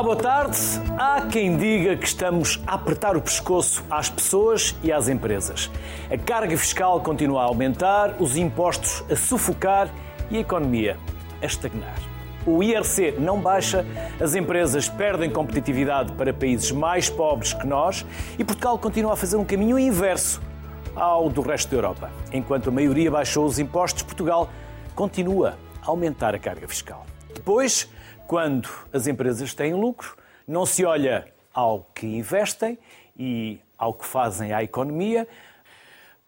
Olá, boa tarde. Há quem diga que estamos a apertar o pescoço às pessoas e às empresas. A carga fiscal continua a aumentar, os impostos a sufocar e a economia a estagnar. O IRC não baixa, as empresas perdem competitividade para países mais pobres que nós e Portugal continua a fazer um caminho inverso ao do resto da Europa. Enquanto a maioria baixou os impostos, Portugal continua a aumentar a carga fiscal. Depois, quando as empresas têm lucro, não se olha ao que investem e ao que fazem à economia.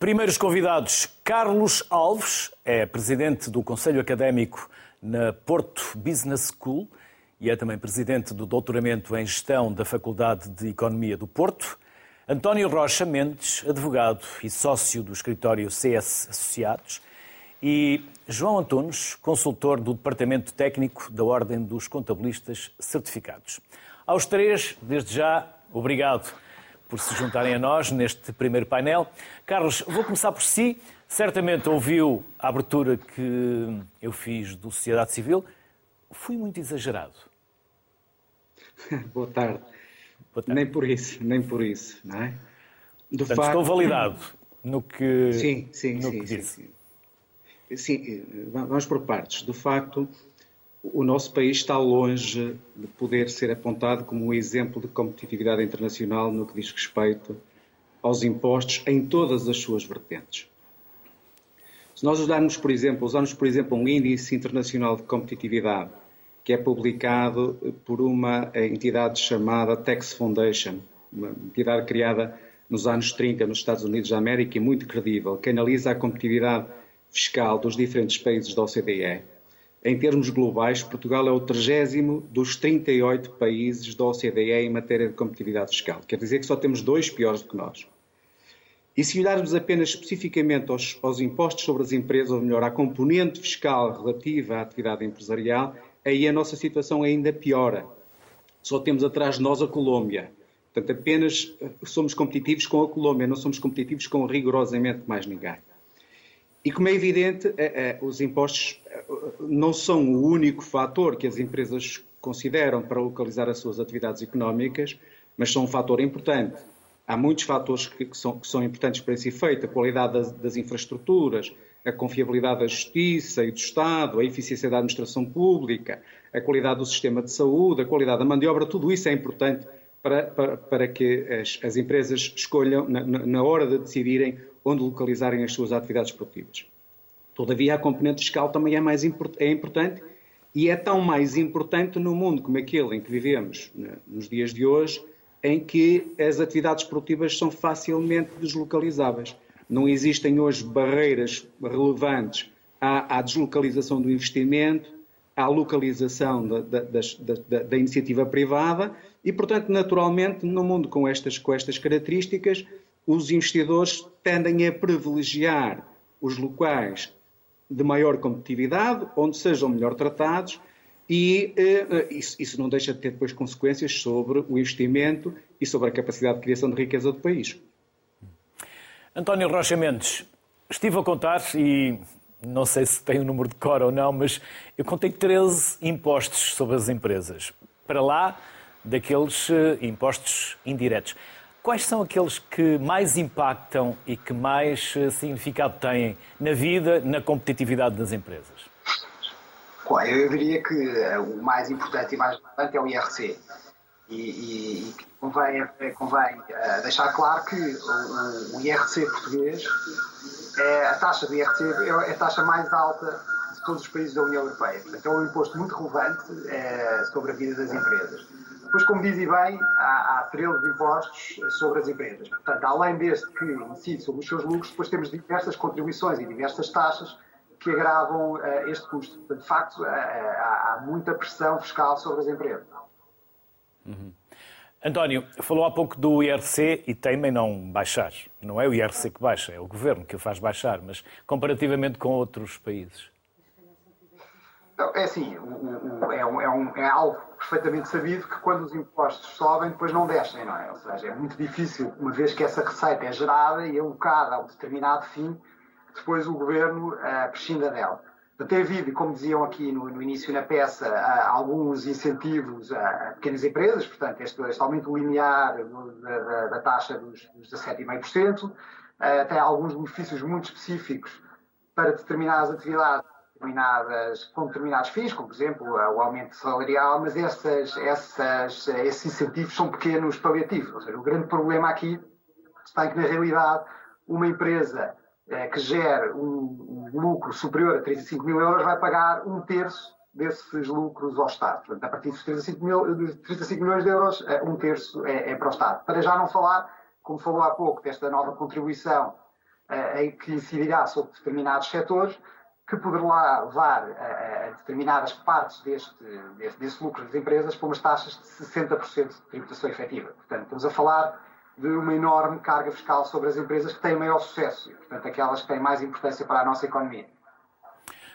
Primeiros convidados, Carlos Alves, é presidente do Conselho Académico na Porto Business School e é também presidente do doutoramento em Gestão da Faculdade de Economia do Porto. António Rocha Mendes, advogado e sócio do escritório CS Associados. E João Antunes, consultor do Departamento Técnico da Ordem dos Contabilistas Certificados. Aos três, desde já, obrigado por se juntarem a nós neste primeiro painel. Carlos, vou começar por si. Certamente ouviu a abertura que eu fiz do Sociedade Civil. Fui muito exagerado. Boa tarde. Boa tarde. Nem por isso, nem por isso, não é? De Portanto, facto... estou validado no que, sim, sim, no sim, que disse. Sim, Sim, vamos por partes. De facto, o nosso país está longe de poder ser apontado como um exemplo de competitividade internacional no que diz respeito aos impostos em todas as suas vertentes. Se nós usarmos, por exemplo, usarmos, por exemplo, um índice internacional de competitividade que é publicado por uma entidade chamada Tax Foundation, uma entidade criada nos anos 30 nos Estados Unidos da América e muito credível, que analisa a competitividade fiscal dos diferentes países da OCDE. Em termos globais, Portugal é o 30 dos 38 países da OCDE em matéria de competitividade fiscal. Quer dizer que só temos dois piores do que nós. E se olharmos apenas especificamente aos, aos, impostos sobre as empresas, ou melhor, à componente fiscal relativa à atividade empresarial, aí a nossa situação ainda piora. Só temos atrás de nós a Colômbia. Portanto, apenas eh, somos competitivos com a Colômbia, não somos competitivos com rigorosamente mais ninguém. E como é evidente, é, é, os impostos é, não são o único fator que as empresas consideram para localizar as suas atividades económicas, mas são um fator importante. Há muitos fatores que, que, são, que são, importantes para esse efeito: a qualidade das, das, infraestruturas, a confiabilidade da justiça e do Estado, a eficiência da administração pública, a qualidade do sistema de saúde, a qualidade da mão de obra, tudo isso é importante para, para, para que as, as, empresas escolham, na, na hora de decidirem onde localizarem as suas atividades produtivas. Todavia, a componente fiscal também é, mais é importante e é tão mais importante no mundo como aquele em que vivemos né, nos dias de hoje, em que as atividades produtivas são facilmente deslocalizáveis. Não existem hoje barreiras relevantes à, à deslocalização do investimento, à localização da, da, da, da, iniciativa privada e, portanto, naturalmente, no mundo com estas, com estas características, os investidores tendem a privilegiar os locais de maior competitividade, onde sejam melhor tratados, e eh, isso, isso, não deixa de ter depois consequências sobre o investimento e sobre a capacidade de criação de riqueza do país. António Rocha Mendes, estive a contar e não sei se tem o um número de cor ou não, mas eu contei 13 impostos sobre as empresas, para lá daqueles eh, impostos indiretos. Quais são aqueles que mais impactam e que mais eh, significado têm na vida, na competitividade das empresas? Eu diria que eh, o mais importante e mais relevante é o IRC. E, e, convém, eh, convém deixar claro que o, IRC português, é, a taxa de IRC é a taxa mais alta de todos os países da União Europeia. Portanto, é um imposto muito relevante é, sobre a vida das empresas. Depois, como dizem bem, há, há 13 impostos sobre as empresas. Portanto, além deste que incide sobre os seus lucros, depois temos diversas contribuições e diversas taxas que agravam uh, este custo. Portanto, de facto, uh, há, há, muita pressão fiscal sobre as empresas. Uhum. António, falou há pouco do IRC e temem não baixar. Não é o IRC que baixa, é o governo que o faz baixar, mas comparativamente com outros países. É assim, é, um, é, um, é, algo perfeitamente sabido que quando os impostos sobem, depois não descem, não é? Ou seja, é muito difícil, uma vez que essa receita é gerada e alocada a um determinado fim, depois o governo uh, prescinda dela. Tem havido, como diziam aqui no, no início na peça, alguns incentivos a pequenas empresas, portanto, este, este aumento linear da, da, da taxa dos, dos 17,5%, tem alguns benefícios muito específicos para determinadas atividades determinadas, com determinados fins, como por exemplo o aumento salarial, mas essas, essas, esses incentivos são pequenos paliativos. Ou seja, o grande problema aqui está em que, na realidade, uma empresa é, que gere um, um, lucro superior a 35 mil euros vai pagar um terço desses lucros ao Estado. Portanto, a partir dos 35, mil, 35 milhões de euros, eh, um terço é, é, para o Estado. Para já não falar, como falou há pouco, desta nova contribuição em que incidirá sobre determinados setores, que poderá levar a, a determinadas partes deste, deste, desse lucro das empresas para umas taxas de 60% de tributação efetiva. Portanto, estamos a falar de uma enorme carga fiscal sobre as empresas que têm maior sucesso e, portanto, aquelas que têm mais importância para a nossa economia.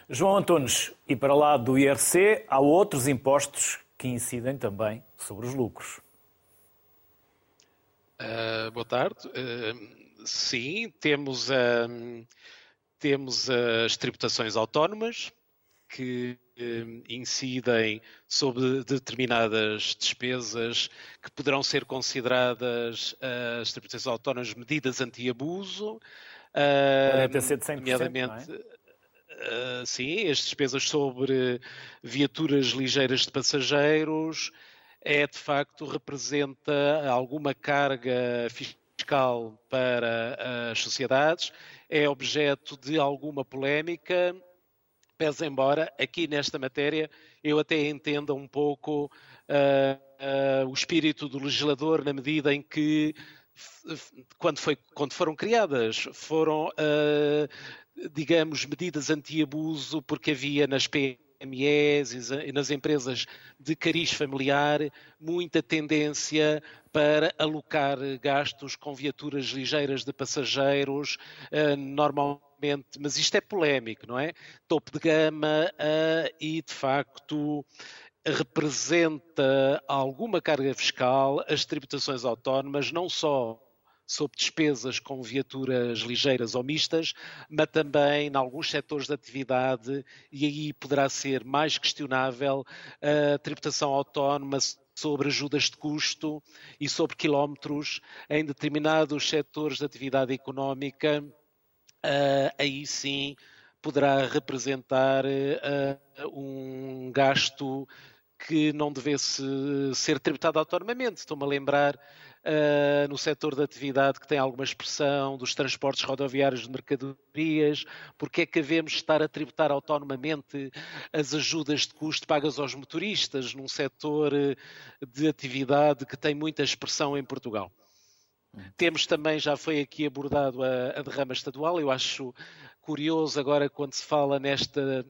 João Antunes, e para lá do IRC, há outros impostos que incidem também sobre os lucros. Uh, boa tarde. Uh, sim, temos, uh, temos as tributações autónomas, que eh, incidem sobre determinadas despesas que poderão ser consideradas eh, as tributações autónomas medidas anti-abuso. Podem ter sido 100%, nomeadamente, é? uh, sim, as despesas sobre viaturas ligeiras de passageiros é de facto representa alguma carga fiscal para as sociedades, é objeto de alguma polémica Pese embora, aqui nesta matéria, eu até entenda um pouco uh, uh, o espírito do legislador na medida em que, quando, foi, quando foram criadas, foram, uh, digamos, medidas anti-abuso, porque havia nas PMEs e nas empresas de cariz familiar muita tendência para alocar gastos com viaturas ligeiras de passageiros, normalmente mas isto é polémico, não é? Topo de gama uh, e, de facto, representa alguma carga fiscal as tributações autónomas, não só sobre despesas com viaturas ligeiras ou mistas, mas também em alguns setores de atividade, e aí poderá ser mais questionável a tributação autónoma sobre ajudas de custo e sobre quilómetros em determinados setores de atividade económica aí sim poderá representar um gasto que não devesse ser tributado autonomamente. Estou-me a lembrar uh, no setor da atividade que tem alguma expressão dos transportes rodoviários de mercadorias, porque é que devemos estar a tributar autonomamente as ajudas de custo pagas aos motoristas num setor de atividade que tem muita expressão em Portugal? Temos também, já foi aqui abordado a, a derrama estadual, eu acho curioso agora quando se fala nesta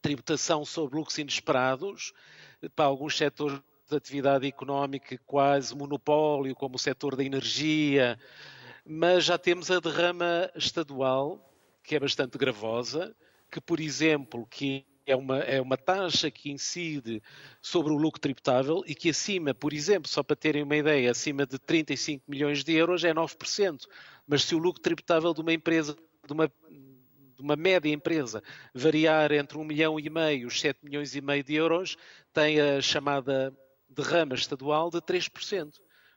tributação sobre lucros inesperados, para alguns setores de atividade económica quase monopólio, como o setor da energia, mas já temos a derrama estadual, que é bastante gravosa, que, por exemplo, que é uma, é uma taxa que incide sobre o lucro tributável e que acima, por exemplo, só para terem uma ideia, acima de 35 milhões de euros é 9%. Mas se o lucro tributável de uma empresa, de uma, de uma média empresa, variar entre 1 milhão e meio e 7 milhões e meio de euros, tem a chamada derrama estadual de 3%.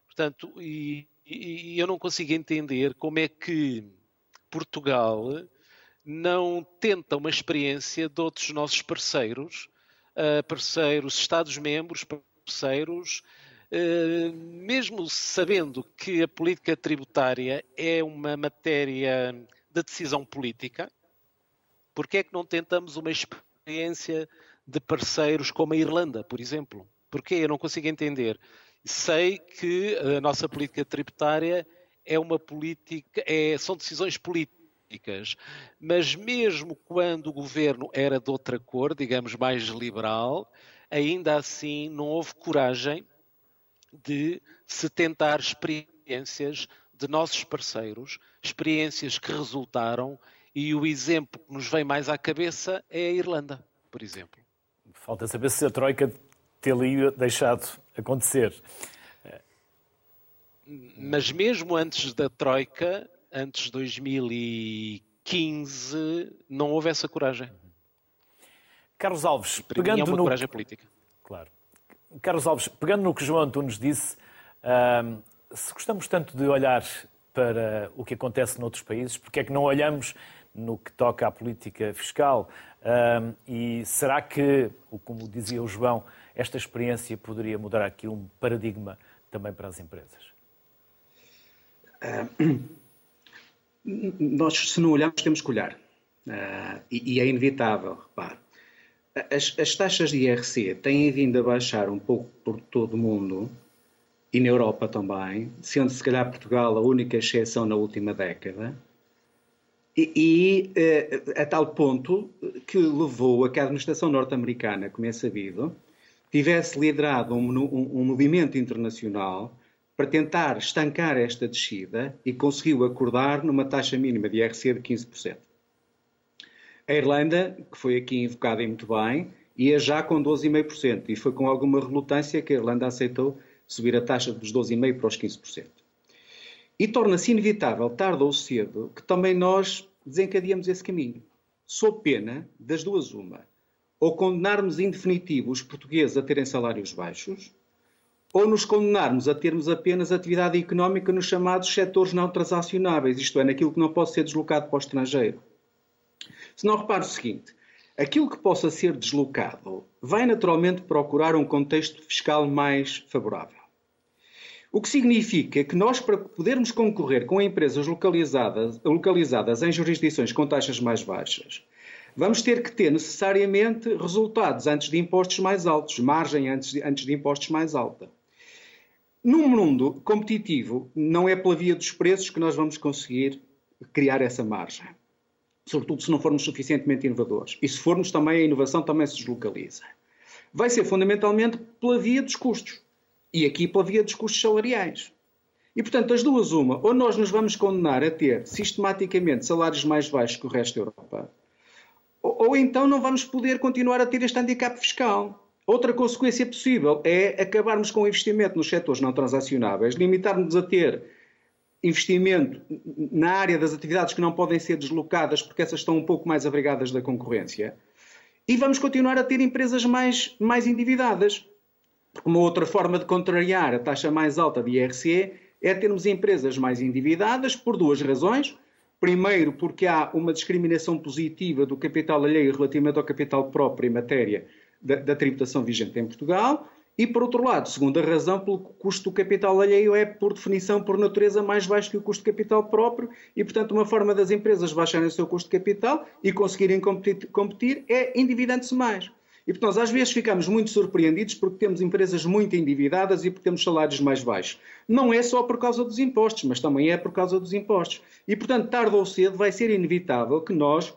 Portanto, e, e eu não consigo entender como é que Portugal não tenta uma experiência de outros nossos parceiros, uh, parceiros, Estados-membros, parceiros, uh, mesmo sabendo que a política tributária é uma matéria de decisão política, porque é que não tentamos uma experiência de parceiros como a Irlanda, por exemplo? Porque eu não consigo entender. Sei que a nossa política tributária é uma política, é, são decisões políticas, mas mesmo quando o governo era de outra cor, digamos mais liberal, ainda assim não houve coragem de se tentar experiências de nossos parceiros, experiências que resultaram, e o exemplo que nos vem mais à cabeça é a Irlanda, por exemplo. Falta saber se a Troika teria deixado acontecer. Mas mesmo antes da Troika, antes de 2015 não houve essa coragem. Carlos Alves, para pegando mim é uma no... coragem política. Claro. Carlos Alves, pegando no que João Antunes disse, se gostamos tanto de olhar para o que acontece noutros países, porque é que não olhamos no que toca à política fiscal? E será que, como dizia o João, esta experiência poderia mudar aqui um paradigma também para as empresas? Uh, nós, se não olharmos, temos que olhar. Uh, e, e, é inevitável, repare. As, as, taxas de IRC têm vindo a baixar um pouco por todo o mundo e na Europa também, sendo se calhar Portugal a única exceção na última década, e, e uh, a tal ponto que levou a que a administração norte-americana, como é sabido, tivesse liderado um, um, um movimento internacional para tentar estancar esta descida e conseguiu acordar numa taxa mínima de IRC de 15%. A Irlanda, que foi aqui invocada e muito bem, ia já com 12,5%, e foi com alguma relutância que a Irlanda aceitou subir a taxa dos 12,5% para os 15%. E torna-se inevitável, tarde ou cedo, que também nós desencadeamos esse caminho. Sob pena das duas uma. Ou condenarmos em definitivo os portugueses a terem salários baixos, ou nos condenarmos a termos apenas atividade económica nos chamados setores não transacionáveis, isto é, naquilo que não pode ser deslocado para o estrangeiro. Se não repare o seguinte, aquilo que possa ser deslocado vai naturalmente procurar um contexto fiscal mais favorável. O que significa que nós, para podermos concorrer com empresas localizadas, localizadas em jurisdições com taxas mais baixas, vamos ter que ter necessariamente resultados antes de impostos mais altos, margem antes de, antes de impostos mais alta. Num mundo competitivo, não é pela via dos preços que nós vamos conseguir criar essa margem sobretudo se não formos suficientemente inovadores. E se formos também, a inovação também se deslocaliza. Vai ser fundamentalmente pela via dos custos. E aqui pela via dos custos salariais. E, portanto, as duas, uma, ou nós nos vamos condenar a ter sistematicamente salários mais baixos que o resto da Europa, ou, ou então não vamos poder continuar a ter este handicap fiscal. Outra consequência possível é acabarmos com o investimento nos setores não transacionáveis, limitarmos a ter investimento na área das atividades que não podem ser deslocadas porque essas estão um pouco mais abrigadas da concorrência. E vamos continuar a ter empresas mais, mais endividadas. Porque uma outra forma de contrariar a taxa mais alta de IRC é termos empresas mais endividadas por duas razões. Primeiro, porque há uma discriminação positiva do capital alheio relativamente ao capital próprio em matéria da, da tributação vigente em Portugal. E, por outro lado, segunda razão, pelo custo do capital alheio é, por definição, por natureza, mais baixo que o custo de capital próprio e, portanto, uma forma das empresas baixarem o seu custo de capital e conseguirem competir, competir é endividando-se mais. E, portanto, nós às vezes ficamos muito surpreendidos porque temos empresas muito endividadas e porque temos salários mais baixos. Não é só por causa dos impostos, mas também é por causa dos impostos. E, portanto, tarde ou cedo vai ser inevitável que nós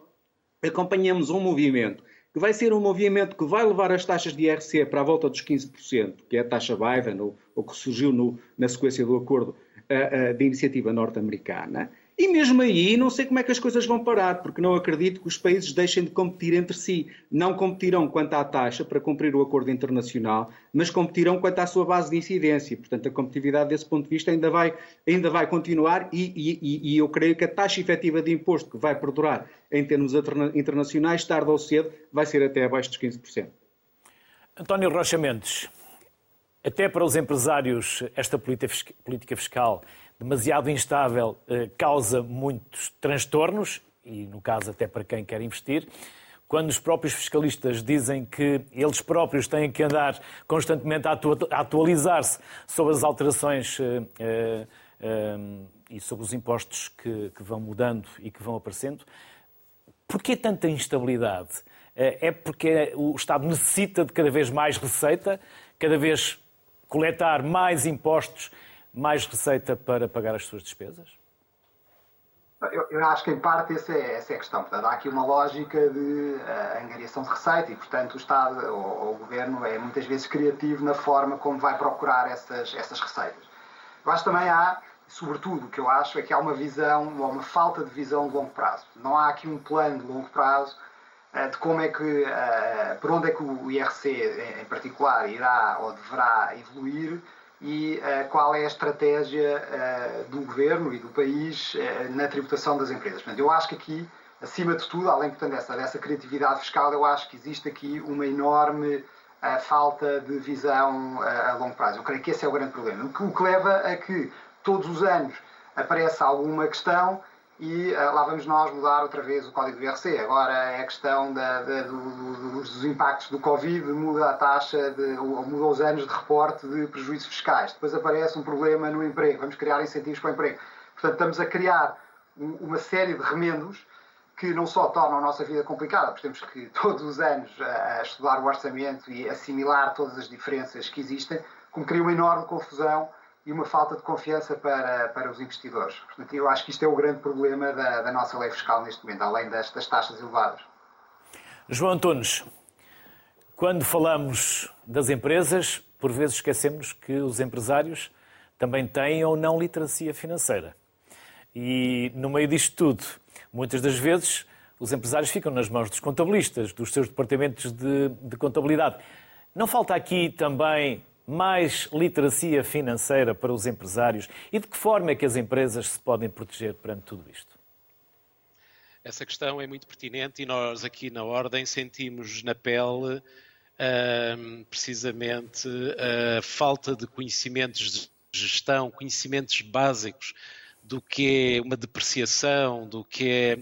acompanhemos um movimento que vai ser um movimento que vai levar as taxas de IRC para a volta dos 15%, que é a taxa Biden, ou, ou que surgiu no, na sequência do acordo uh, uh, de iniciativa norte-americana, e mesmo aí, não sei como é que as coisas vão parar, porque não acredito que os países deixem de competir entre si. Não competirão quanto à taxa para cumprir o acordo internacional, mas competirão quanto à sua base de incidência. Portanto, a competitividade desse ponto de vista ainda vai, ainda vai continuar e, e, e eu creio que a taxa efetiva de imposto que vai perdurar em termos internacionais, tarde ou cedo, vai ser até abaixo dos 15%. António Rocha Mendes, até para os empresários, esta política fiscal demasiado instável eh, causa muitos transtornos, e no caso até para quem quer investir. Quando os próprios fiscalistas dizem que eles próprios têm que andar constantemente a atualizar-se sobre as alterações eh, eh, e sobre os impostos que, vão mudando e que vão aparecendo, porquê tanta instabilidade? É porque o Estado necessita de cada vez mais receita, cada vez coletar mais impostos mais receita para pagar as suas despesas? Eu, eu acho que, em parte, essa é, essa é a questão. Portanto, há aqui uma lógica de uh, angariação de receita e, portanto, o Estado ou, o Governo é muitas vezes criativo na forma como vai procurar essas, essas receitas. Eu acho também há, sobretudo, o que eu acho é que há uma visão, ou uma falta de visão de longo prazo. Não há aqui um plano de longo prazo uh, de como é que, uh, por onde é que o IRC, em particular, irá ou deverá evoluir e uh, qual é a estratégia uh, do governo e do país uh, na tributação das empresas. Portanto, eu acho que aqui acima de tudo, além portanto, dessa, dessa criatividade fiscal, eu acho que existe aqui uma enorme falta de visão a longo prazo. Eu creio que esse é o grande problema. O que, o que leva a que todos os anos apareça alguma questão e uh, lá vamos nós mudar outra vez o código do IRC. Agora é a questão da, da, do, dos impactos do Covid, muda a taxa, de, muda os anos de reporte de prejuízos fiscais. Depois aparece um problema no emprego, vamos criar incentivos para o emprego. Portanto, estamos a criar uma série de remendos que não só tornam a nossa vida complicada, porque temos que todos os anos a, estudar o orçamento e assimilar todas as diferenças que existem, como cria uma enorme confusão e uma falta de confiança para, para os investidores. Portanto, eu acho que isto é o grande problema da, da nossa lei fiscal neste momento, além das, das taxas elevadas. João Antunes, quando falamos das empresas, por vezes esquecemos que os empresários também têm ou não literacia financeira. E no meio disto tudo, muitas das vezes os empresários ficam nas mãos dos contabilistas, dos seus departamentos de, de contabilidade. Não falta aqui também mais literacia financeira para os empresários? E de que forma é que as empresas se podem proteger perante tudo isto? Essa questão é muito pertinente e nós aqui na Ordem sentimos na pele precisamente a falta de conhecimentos de gestão, conhecimentos básicos do que é uma depreciação, do que é.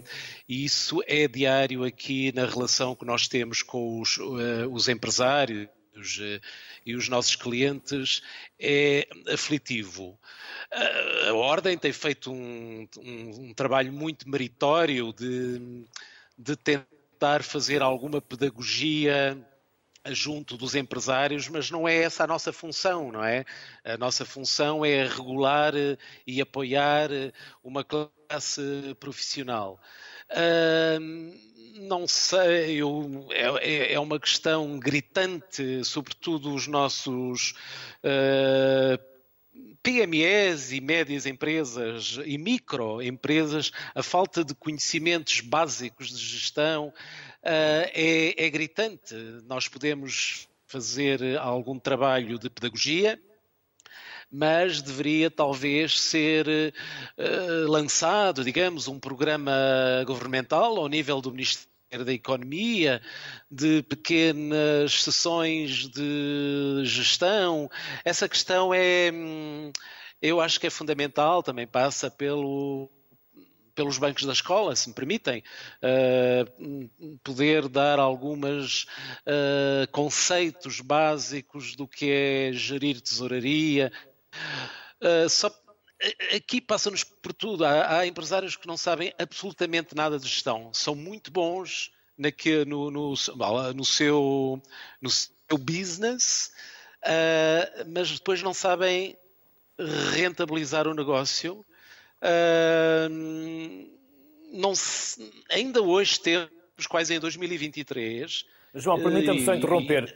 E isso é diário aqui na relação que nós temos com os, uh, os empresários uh, e os nossos clientes é aflitivo. A Ordem tem feito um, um, um trabalho muito meritório de, de tentar fazer alguma pedagogia junto dos empresários, mas não é essa a nossa função, não é? A nossa função é regular eh, e apoiar eh, uma classe profissional. Uh, não sei, eu, é, é, uma questão gritante, sobretudo os nossos uh, PMEs e médias empresas e microempresas, a falta de conhecimentos básicos de gestão, uh, é, é gritante. Nós podemos fazer algum trabalho de pedagogia, mas deveria talvez ser uh, lançado, digamos, um programa governamental ao nível do Ministério da Economia, de pequenas sessões de gestão. Essa questão é, hum, eu acho que é fundamental, também passa pelo pelos bancos da escola, se me permitem, uh, poder dar alguns uh, conceitos básicos do que é gerir tesouraria. Uh, só aqui passa-nos por tudo. Há, há, empresários que não sabem absolutamente nada de gestão. São muito bons naque, no, no, no, seu, no seu business, mas depois não sabem rentabilizar o negócio Uh, não se, ainda hoje temos, quase em 2023. João, permita-me só interromper.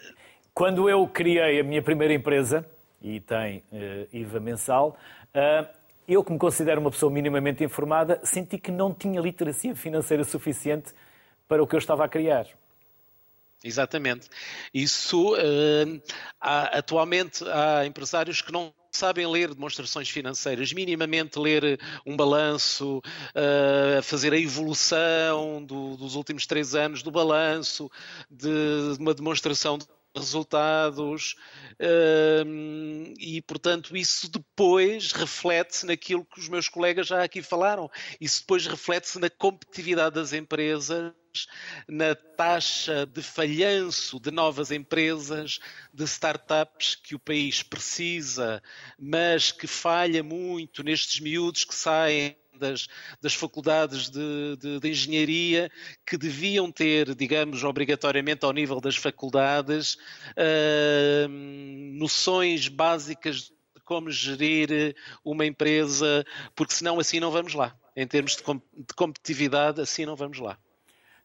Quando eu criei a minha primeira empresa, e tem uh, IVA mensal, uh, eu, que me considero uma pessoa minimamente informada, senti que não tinha literacia financeira suficiente para o que eu estava a criar. Exatamente. Isso, uh, há, atualmente, há empresários que não sabem ler demonstrações financeiras, minimamente ler um balanço, uh, fazer a evolução do, dos últimos três anos do balanço, de, de uma demonstração de resultados uh, e, portanto, isso depois reflete-se naquilo que os meus colegas já aqui falaram. Isso depois reflete-se na competitividade das empresas na taxa de falhanço de novas empresas, de startups que o país precisa, mas que falha muito nestes miúdos que saem das, das faculdades de, de, de, engenharia que deviam ter, digamos, obrigatoriamente ao nível das faculdades, uh, noções básicas de como gerir uma empresa, porque senão assim não vamos lá. Em termos de, de competitividade, assim não vamos lá.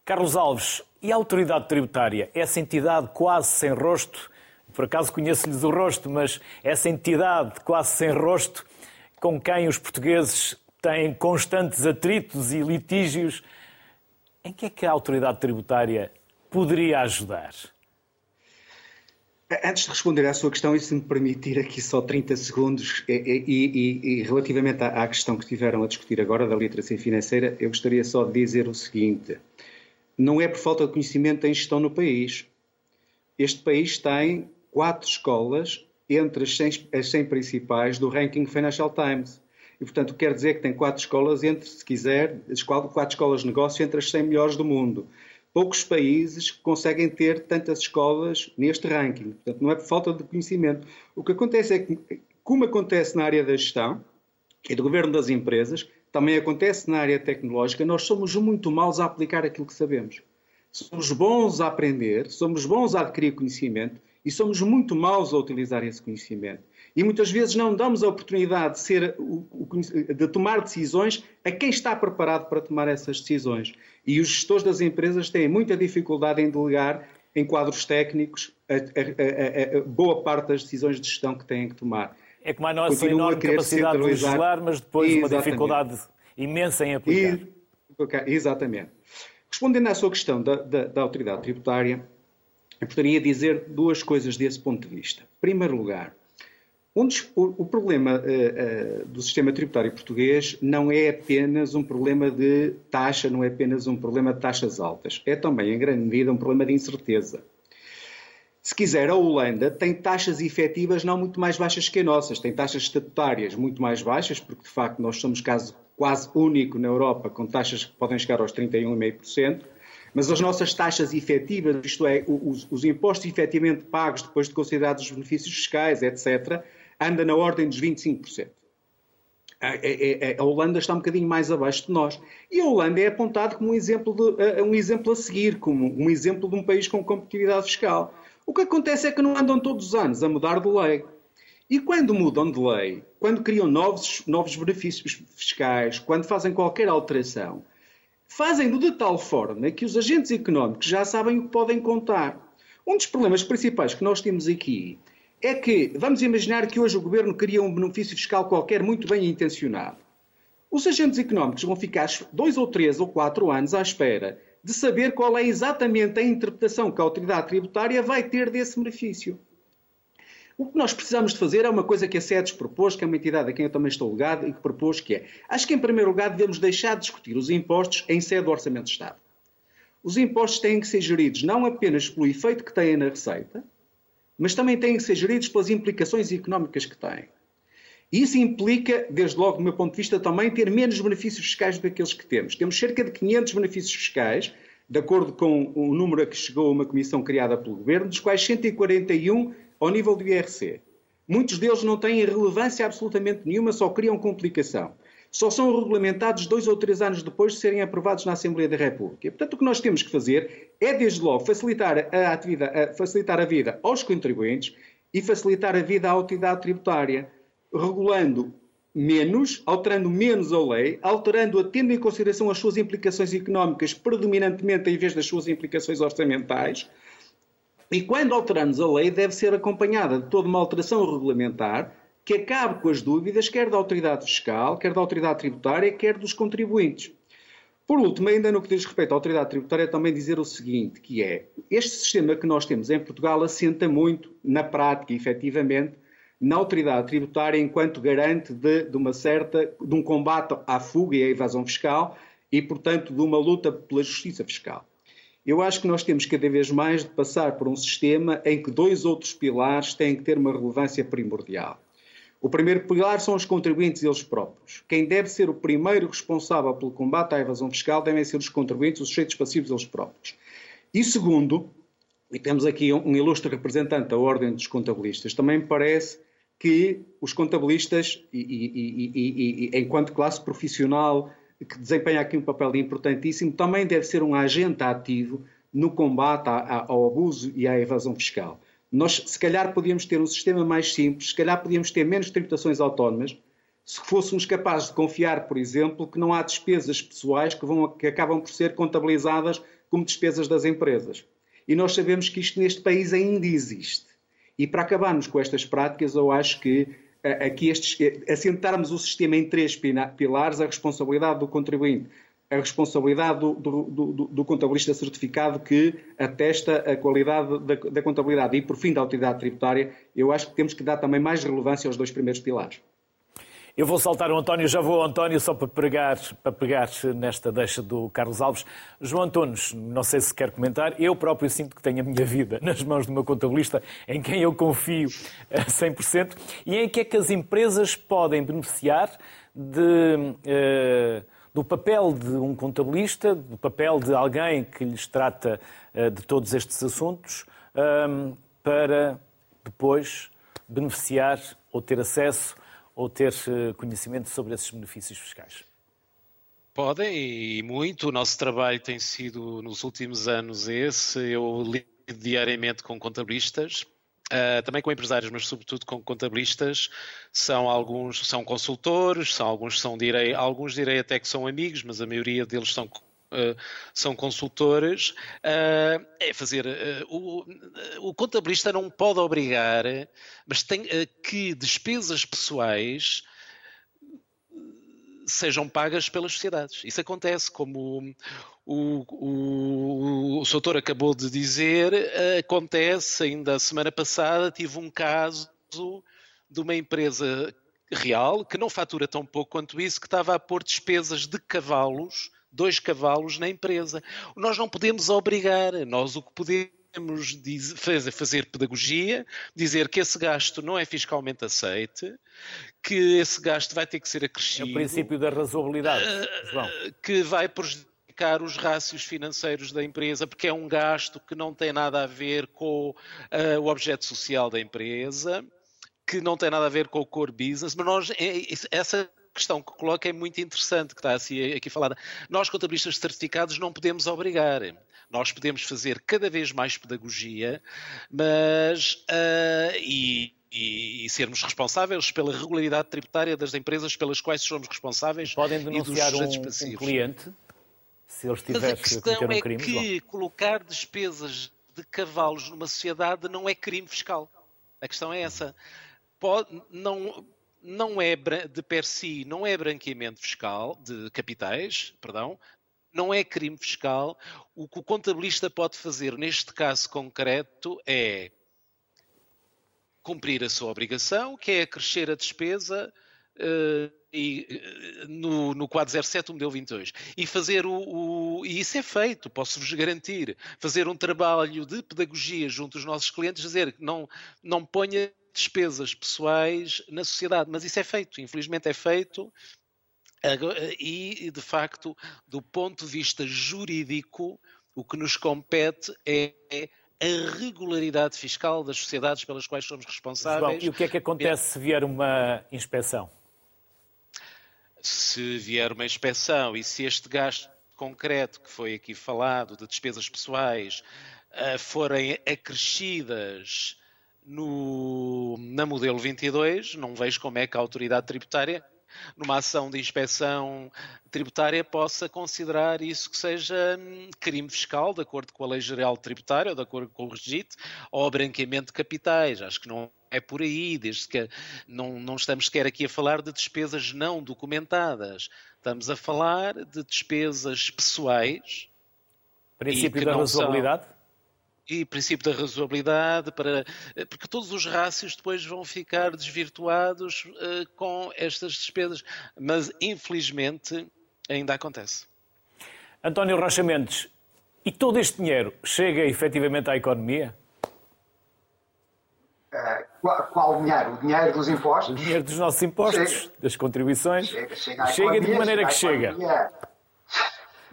Carlos Alves, e a autoridade tributária? Essa entidade quase sem rosto, por acaso conheço-lhes o rosto, mas essa entidade quase sem rosto, com quem os portugueses têm constantes atritos e litígios, em que é que a autoridade tributária poderia ajudar? Antes de responder à sua questão, e se me permitir aqui só 30 segundos, e, e, e, relativamente à, à, questão que estiveram a discutir agora da literacia financeira, eu gostaria só de dizer o seguinte: não é por falta de conhecimento em gestão no país. Este país tem quatro escolas entre as 100, as 100 principais do ranking Financial Times. E, portanto, quer dizer que tem quatro escolas entre, se quiser, quatro escolas de negócio entre as 100 melhores do mundo poucos países conseguem ter tantas escolas neste ranking. Portanto, não é por falta de conhecimento. O que acontece é que, como acontece na área da gestão e do governo das empresas, também acontece na área tecnológica, nós somos muito maus a aplicar aquilo que sabemos. Somos bons a aprender, somos bons a adquirir conhecimento e somos muito maus a utilizar esse conhecimento e muitas vezes não damos a oportunidade de, ser, de tomar decisões a quem está preparado para tomar essas decisões. E os gestores das empresas têm muita dificuldade em delegar em quadros técnicos a, a, a, boa parte das decisões de gestão que têm que tomar. É como a nossa Continuam enorme capacidade de legislar, mas depois Exatamente. uma dificuldade imensa em aplicar. E, exatamente. Respondendo à sua questão da, da, da autoridade tributária, eu poderia dizer duas coisas desse ponto de vista. Em primeiro lugar, dos, o, o, problema uh, uh, do sistema tributário português não é apenas um problema de taxa, não é apenas um problema de taxas altas. É também, em grande medida, um problema de incerteza. Se quiser, a Holanda tem taxas efetivas não muito mais baixas que as nossas, tem taxas estatutárias muito mais baixas, porque de facto nós somos caso quase único na Europa com taxas que podem chegar aos 31,5%, mas as nossas taxas efetivas, isto é, os, os impostos efetivamente pagos depois de considerados os benefícios fiscais, etc., anda na ordem dos 25%. A, a, a, Holanda está um bocadinho mais abaixo de nós. E a Holanda é apontada como um exemplo, de, um exemplo a seguir, como um exemplo de um país com competitividade fiscal. O que acontece é que não andam todos os anos a mudar de lei. E quando mudam de lei, quando criam novos, novos benefícios fiscais, quando fazem qualquer alteração, fazem-no de tal forma que os agentes económicos já sabem o que podem contar. Um dos problemas principais que nós temos aqui é que, vamos imaginar que hoje o governo cria um benefício fiscal qualquer muito bem intencionado. Os agentes económicos vão ficar dois ou três ou quatro anos à espera de saber qual é exatamente a interpretação que a autoridade tributária vai ter desse benefício. O que nós precisamos de fazer é uma coisa que a SEDES propôs, que é uma entidade a quem eu também estou ligado, e que propôs que é, acho que em primeiro lugar devemos deixar de discutir os impostos em sede do Orçamento de Estado. Os impostos têm que ser geridos não apenas pelo efeito que têm na receita, mas também têm que ser geridos pelas implicações económicas que têm. Isso implica, desde logo, do meu ponto de vista, também ter menos benefícios fiscais do que aqueles que temos. Temos cerca de 500 benefícios fiscais, de acordo com o número a que chegou uma comissão criada pelo Governo, dos quais 141 ao nível do IRC. Muitos deles não têm relevância absolutamente nenhuma, só criam complicação só são regulamentados dois ou três anos depois de serem aprovados na Assembleia da República. Portanto, o que nós temos que fazer é, desde logo, facilitar a, atividade, facilitar a vida aos contribuintes e facilitar a vida à autoridade tributária, regulando menos, alterando menos a lei, alterando-a tendo em consideração as suas implicações económicas predominantemente em vez das suas implicações orçamentais. E quando alteramos a lei, deve ser acompanhada de toda uma alteração regulamentar que acabe com as dúvidas, quer da autoridade fiscal, quer da autoridade tributária, quer dos contribuintes. Por último, ainda no que diz respeito à autoridade tributária, também dizer o seguinte, que é, este sistema que nós temos em Portugal assenta muito, na prática, efetivamente, na autoridade tributária enquanto garante de, de uma certa, de um combate à fuga e à evasão fiscal e, portanto, de uma luta pela justiça fiscal. Eu acho que nós temos cada vez mais de passar por um sistema em que dois outros pilares têm que ter uma relevância primordial. O primeiro pilar são os contribuintes eles próprios. Quem deve ser o primeiro responsável pelo combate à evasão fiscal devem ser os contribuintes, os sujeitos passivos eles próprios. E segundo, e temos aqui um ilustre representante da Ordem dos Contabilistas, também me parece que os contabilistas, e, e, e, enquanto classe profissional que desempenha aqui um papel importantíssimo, também deve ser um agente ativo no combate ao abuso e à evasão fiscal. Nós, se calhar, podíamos ter um sistema mais simples, se calhar podíamos ter menos tributações autónomas, se fôssemos capazes de confiar, por exemplo, que não há despesas pessoais que, vão, que acabam por ser contabilizadas como despesas das empresas. E nós sabemos que isto neste país ainda existe. E para acabarmos com estas práticas, eu acho que aqui estes, assentarmos o sistema em três pilares, a responsabilidade do contribuinte a responsabilidade do, do, do, do, contabilista certificado que atesta a qualidade da, da, contabilidade. E, por fim, da autoridade tributária, eu acho que temos que dar também mais relevância aos dois primeiros pilares. Eu vou saltar o António, já vou António só para pegar, para pegar nesta deixa do Carlos Alves. João Antunes, não sei se quer comentar, eu próprio sinto que tenho a minha vida nas mãos do meu contabilista, em quem eu confio a 100%, e em que é que as empresas podem beneficiar de, eh, do papel de um contabilista, do papel de alguém que lhes trata eh, de todos estes assuntos, eh, para depois beneficiar ou ter acesso ou ter eh, conhecimento sobre esses benefícios fiscais? Podem e muito. O nosso trabalho tem sido nos últimos anos esse. Eu lido diariamente com contabilistas, Uh, também com empresários, mas sobretudo com contabilistas, são alguns são consultores, são alguns são direi, alguns direi até que são amigos, mas a maioria deles são Uh, são consultores, uh, é fazer. O, o, contabilista não pode obrigar, mas tem que despesas pessoais sejam pagas pelas sociedades. Isso acontece, como o, o, o, Soutor acabou de dizer, acontece, ainda a semana passada tive um caso de uma empresa real que não fatura tão pouco quanto isso, que estava a pôr despesas de cavalos dois cavalos na empresa. Nós não podemos obrigar, nós o que podemos fazer, fazer pedagogia, dizer que esse gasto não é fiscalmente aceite, que esse gasto vai ter que ser acrescido. É o princípio da razoabilidade, João. Que vai prejudicar os rácios financeiros da empresa, porque é um gasto que não tem nada a ver com uh, o objeto social da empresa, que não tem nada a ver com o core business, mas nós, é, essa questão que coloca é muito interessante, que está assim aqui falada. Nós, contabilistas certificados, não podemos obrigar. Nós podemos fazer cada vez mais pedagogia, mas uh, e, e, sermos responsáveis pela regularidade tributária das empresas pelas quais somos responsáveis. Podem denunciar um, um, cliente se eles tiverem a cometer um crime. Mas a questão é que colocar despesas de cavalos numa sociedade não é crime fiscal. A questão é essa. Pode, não, não é de per si, não é branqueamento fiscal de capitais, perdão, não é crime fiscal. O que o contabilista pode fazer neste caso concreto é cumprir a sua obrigação, que é acrescer a despesa uh, e, uh, no, no quadro 07 do modelo 22. E fazer o, o, E isso é feito, posso-vos garantir. Fazer um trabalho de pedagogia junto dos nossos clientes, dizer que não, não ponha despesas pessoais na sociedade. Mas isso é feito, infelizmente é feito. E, de facto, do ponto de vista jurídico, o que nos compete é a regularidade fiscal das sociedades pelas quais somos responsáveis. João, e o que é que acontece se vier uma inspeção? Se vier uma inspeção e se este gasto concreto que foi aqui falado de despesas pessoais eh, forem acrescidas no, na modelo 22, não vejo como é que a autoridade tributária, numa ação de inspeção tributária, possa considerar isso que seja hum, crime fiscal, de acordo com a Lei Geral Tributária, ou de acordo com o registro, ou branqueamento de capitais. Acho que não é por aí, desde que não, não estamos sequer aqui a falar de despesas não documentadas. Estamos a falar de despesas pessoais. Princípio da razoabilidade? São, e princípio da razoabilidade, para, porque todos os rácios depois vão ficar desvirtuados uh, com estas despesas. Mas, infelizmente, ainda acontece. António Rocha Mendes, e todo este dinheiro chega efetivamente à economia? Qual, dinheiro? O dinheiro dos impostos? O dinheiro dos nossos impostos, chega. das contribuições. Chega, chega, chega de maneira que chega?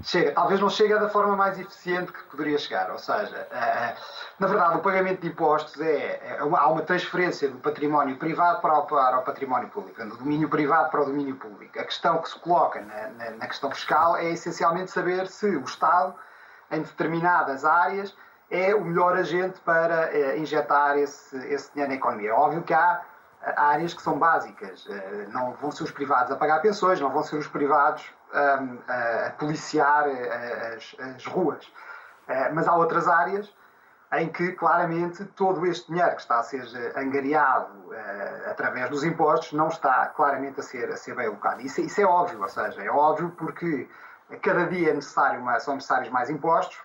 chega, talvez não chegue da forma mais eficiente que poderia chegar. Ou seja, eh, eh, na verdade, o pagamento de impostos é, é uma, há uma transferência do património privado para o, para o, património público, do domínio privado para o domínio público. A questão que se coloca na, na, na questão fiscal é essencialmente saber se o Estado, em determinadas áreas, é o melhor agente para é, injetar esse, esse dinheiro na economia. É óbvio que há áreas que são básicas. Não vão ser os privados a pagar pensões, não vão ser os privados a, a policiar as, as ruas. Eh, mas há outras áreas em que claramente todo este dinheiro que está a ser angariado uh, através dos impostos não está claramente a ser, a ser bem alocado. Isso, isso, é óbvio, ou seja, é óbvio porque cada dia é necessário são necessários mais impostos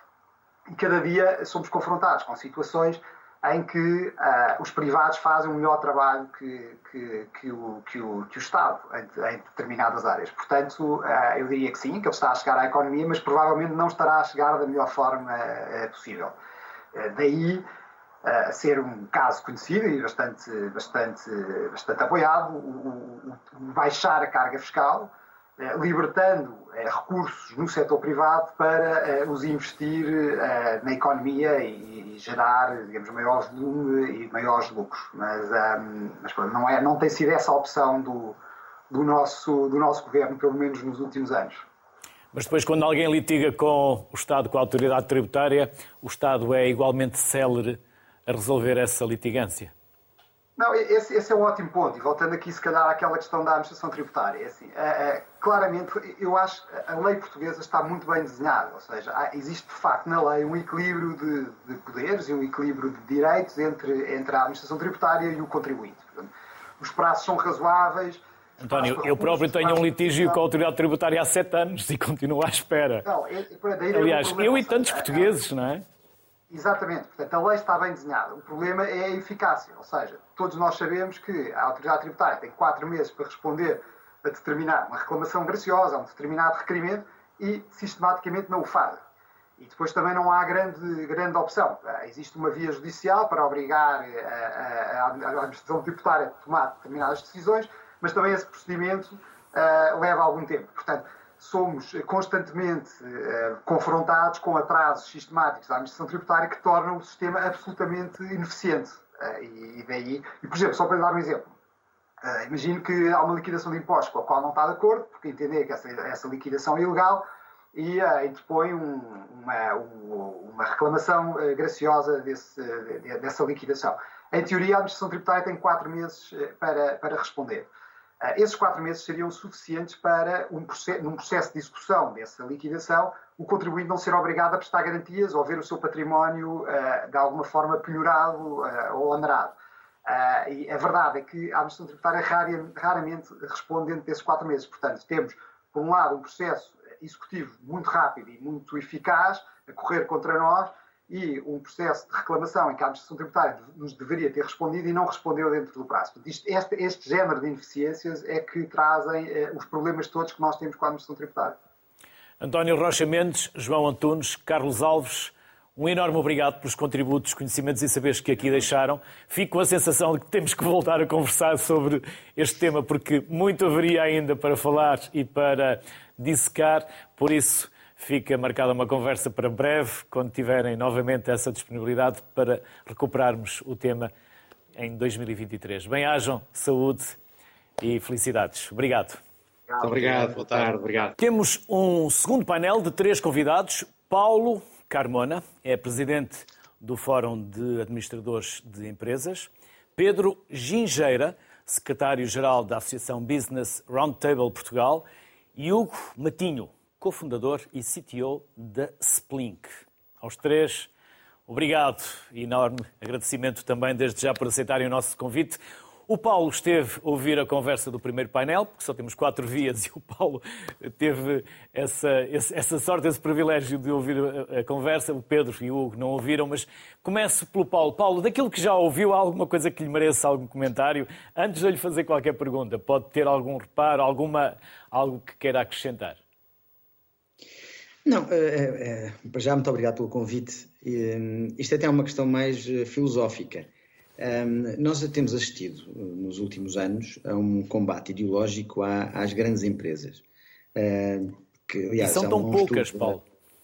e cada dia somos confrontados com situações em que uh, os privados fazem um melhor trabalho que, que, que, o, que, o, o Estado em, em determinadas áreas. Portanto, uh, eu diria que sim, que ele está a chegar à economia, mas provavelmente não estará a chegar da melhor forma uh, possível. daí ser um caso conhecido e bastante, bastante, bastante apoiado, o, o, o baixar a carga fiscal, libertando eh, recursos no setor privado para eh, os investir na economia e gerar, digamos, e maiores lucros. Mas, mas não, é, não tem sido essa a opção do, do, nosso, do nosso governo, pelo menos nos últimos anos. Mas depois, quando alguém litiga com o Estado, com a autoridade tributária, o Estado é igualmente célere a resolver essa litigância? Não, esse, esse, é um ótimo ponto. E voltando aqui, se calhar, àquela questão da administração tributária. É assim, é, é, claramente, eu acho que a lei portuguesa está muito bem desenhada. Ou seja, há, existe, de facto, na lei um equilíbrio de, de, poderes e um equilíbrio de direitos entre, entre a administração tributária e o contribuinte. Portanto, os prazos são razoáveis. António, eu próprio tenho um litígio com a autoridade tributária há sete anos e continuo à espera. É, é Aliás, eu e tantos portugueses, não é? Exatamente. Portanto, a lei está bem desenhada. O problema é a eficácia. Ou seja, todos nós sabemos que a autoridade tributária tem quatro meses para responder a determinar uma reclamação graciosa, a um determinado requerimento e sistematicamente não o faz. E depois também não há grande, grande opção. Existe uma via judicial para obrigar a, a, a administração tributária a tomar determinadas decisões, mas também esse procedimento uh, leva algum tempo. Portanto, somos constantemente uh, confrontados com atrasos sistemáticos da administração tributária que tornam o sistema absolutamente ineficiente. Uh, e, daí, e, por exemplo, só para lhe dar um exemplo, uh, imagino que há uma liquidação de impostos com a qual não está de acordo, porque entender que essa, essa liquidação é ilegal e interpõe um, uma, um, uma, reclamação graciosa desse, dessa liquidação. Em teoria, a administração tributária tem quatro meses para, para responder. Ah, esses quatro meses seriam suficientes para, um processo, num processo de execução dessa liquidação, o contribuinte não ser obrigado a prestar garantias ou ver o seu património uh, de alguma forma penhorado uh, ou onerado. Uh, e a verdade é que a administração tributária raramente responde dentro desses quatro meses. Portanto, temos, por um lado, um processo executivo muito rápido e muito eficaz a correr contra nós, e um processo de reclamação em que a administração tributária nos deveria ter respondido e não respondeu dentro do prazo. Este, este, género de ineficiências é que trazem eh, os problemas todos que nós temos com a administração tributária. António Rocha Mendes, João Antunes, Carlos Alves, um enorme obrigado pelos contributos, conhecimentos e saberes que aqui deixaram. Fico com a sensação de que temos que voltar a conversar sobre este tema, porque muito haveria ainda para falar e para dissecar. Por isso, Fica marcada uma conversa para breve, quando tiverem novamente essa disponibilidade para recuperarmos o tema em 2023. Bem-ajam, saúde e felicidades. Obrigado. Muito obrigado, boa tarde, obrigado. Temos um segundo painel de três convidados. Paulo Carmona é presidente do Fórum de Administradores de Empresas. Pedro Gingeira, secretário-geral da Associação Business Roundtable Portugal. E Hugo Matinho, cofundador e CTO da Splink. Aos três, obrigado enorme agradecimento também desde já por aceitarem o nosso convite. O Paulo esteve a ouvir a conversa do primeiro painel, porque só temos quatro vias e o Paulo teve essa, essa sorte, esse privilégio de ouvir a, a, conversa. O Pedro e o Hugo não ouviram, mas começo pelo Paulo. Paulo, daquilo que já ouviu, há alguma coisa que lhe mereça algum comentário? Antes de lhe fazer qualquer pergunta, pode ter algum reparo, alguma, algo que queira acrescentar? Não, é, é, já muito obrigado pelo convite. Um, isto até é uma questão mais filosófica. Um, nós temos assistido nos últimos anos a um combate ideológico às grandes empresas. Uh, que, aliás, e são tão poucas, estudo, Paulo.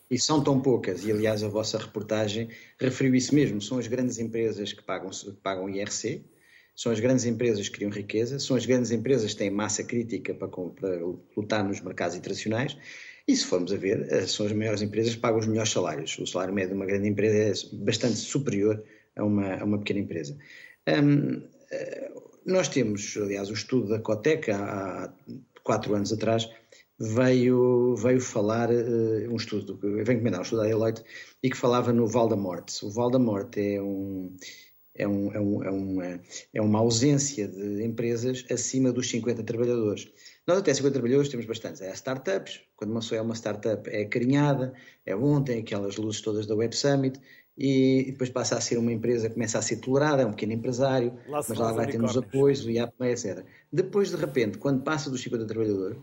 E são tão poucas, e aliás a vossa reportagem referiu isso mesmo. São as grandes empresas que pagam, que pagam IRC, são as grandes empresas que criam riqueza, são as grandes empresas que têm massa crítica para, para lutar nos mercados internacionais e se formos a ver, eh, são as maiores empresas que pagam os melhores salários. O salário médio de uma grande empresa é bastante superior a uma, a uma pequena empresa. Um, eh, nós temos, aliás, o estudo da Coteca, há quatro anos atrás, veio, veio falar, uh, um estudo, veio encomendar um estudo da Deloitte, e que falava no Val da Morte. O Val da Morte é um, é, um, é, um, é, uma, é uma ausência de empresas acima dos 50 trabalhadores. Nós até 50 trabalhadores temos bastantes. É startups, quando uma pessoa é uma startup é carinhada, é bom, tem aquelas luzes todas da Web Summit, e depois passa a ser uma empresa, começa a ser tolerada, é um pequeno empresário, lá mas lá vai ter os apoios, o IAP, etc. Depois, de repente, quando passa dos 50 trabalhadores,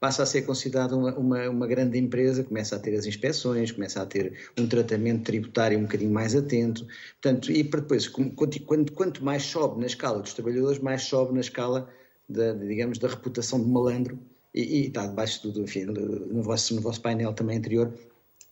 passa a ser considerada uma, uma, uma, grande empresa, começa a ter as inspeções, começa a ter um tratamento tributário um bocadinho mais atento. Portanto, e depois, quanto, quanto mais sobe na escala dos trabalhadores, mais sobe na escala, da, digamos, da reputação de malandro. E, e está debaixo do, enfim, no vosso, no vosso painel também anterior,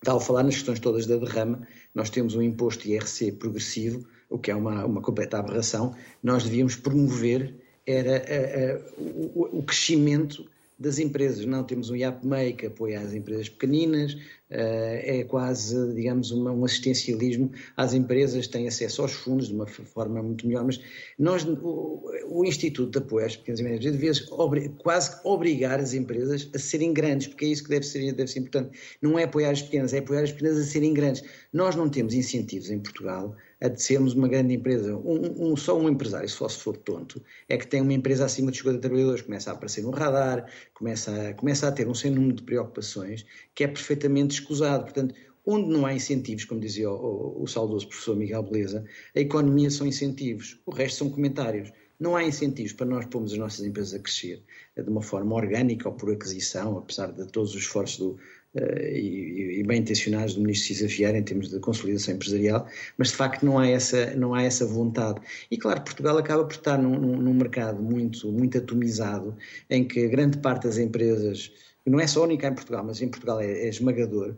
Estava a falar nas questões todas da derrama, nós temos um imposto IRC progressivo, o que é uma, uma completa aberração. Nós devíamos promover era a, a, o, o, crescimento das empresas. Não temos um IAPMEI que apoia as empresas pequeninas, eh, é quase, digamos, um assistencialismo às empresas, têm acesso aos fundos de uma forma muito melhor, mas nós, o, o Instituto de Apoio às Pequenas e Médias Empresas, obri, quase obrigar as empresas a serem grandes, porque é isso que deve ser, deve ser importante. Não é apoiar as pequenas, é apoiar as pequenas a serem grandes. Nós não temos incentivos em Portugal a de sermos uma grande empresa. Um, um, só um empresário, se fosse for tonto, é que tem uma empresa acima de 50 trabalhadores, começa a aparecer no radar, começa a, começa a ter um sem número de preocupações que é perfeitamente escusado. Portanto, onde não há incentivos, como dizia o, o, o saudoso professor Miguel Beleza, a economia são incentivos, o resto são comentários. Não há incentivos para nós pormos as nossas empresas a crescer de uma forma orgânica ou por aquisição, apesar de todos os esforços do, e, e, bem intencionados do ministro Cisa Vieira em termos de consolidação empresarial, mas de facto não há essa, não há essa vontade. E claro, Portugal acaba por estar num, num mercado muito, muito atomizado, em que grande parte das empresas, não é só única em Portugal, mas em Portugal é, é esmagador,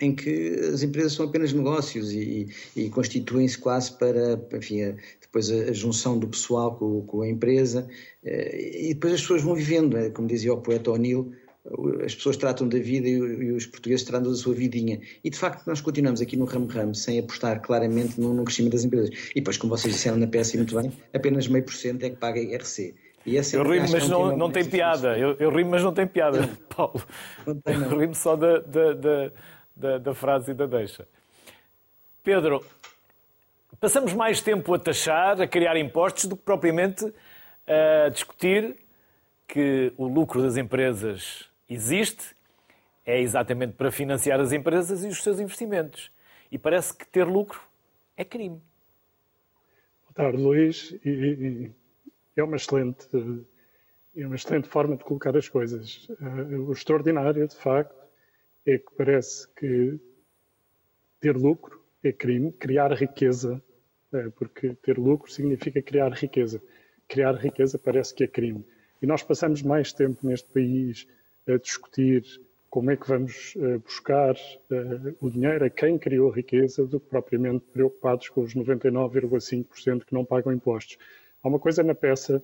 em que as empresas são apenas negócios e, e constituem-se quase para, enfim, a, depois a, a, junção do pessoal com, com a empresa, eh, e depois as pessoas vão vivendo, é, como dizia o poeta O'Neill, as pessoas tratam da vida e, os portugueses tratam da sua vidinha. E de facto nós continuamos aqui no ramo-ramo sem apostar claramente no, no, crescimento das empresas. E depois, como vocês disseram na peça e muito bem, apenas meio por cento é que paga IRC. E é eu rimo, mas não, não tem piada. Eu, eu rimo, mas não tem piada, Paulo. Não tem, não. Eu rimo só da, da, da, da, da frase e da deixa. Pedro, passamos mais tempo a taxar, a criar impostos, do que propriamente a discutir que o lucro das empresas existe, é exatamente para financiar as empresas e os seus investimentos. E parece que ter lucro é crime. Boa tarde, Luís. E, e, é uma excelente, é uma excelente forma de colocar as coisas. Uh, o extraordinário, de facto, é que parece que ter lucro é crime, criar riqueza, uh, porque ter lucro significa criar riqueza. Criar riqueza parece que é crime. E nós passamos mais tempo neste país a discutir como é que vamos uh, buscar uh, o dinheiro a quem criou a riqueza do que propriamente preocupados com os 99,5% que não pagam impostos. Há uma coisa na peça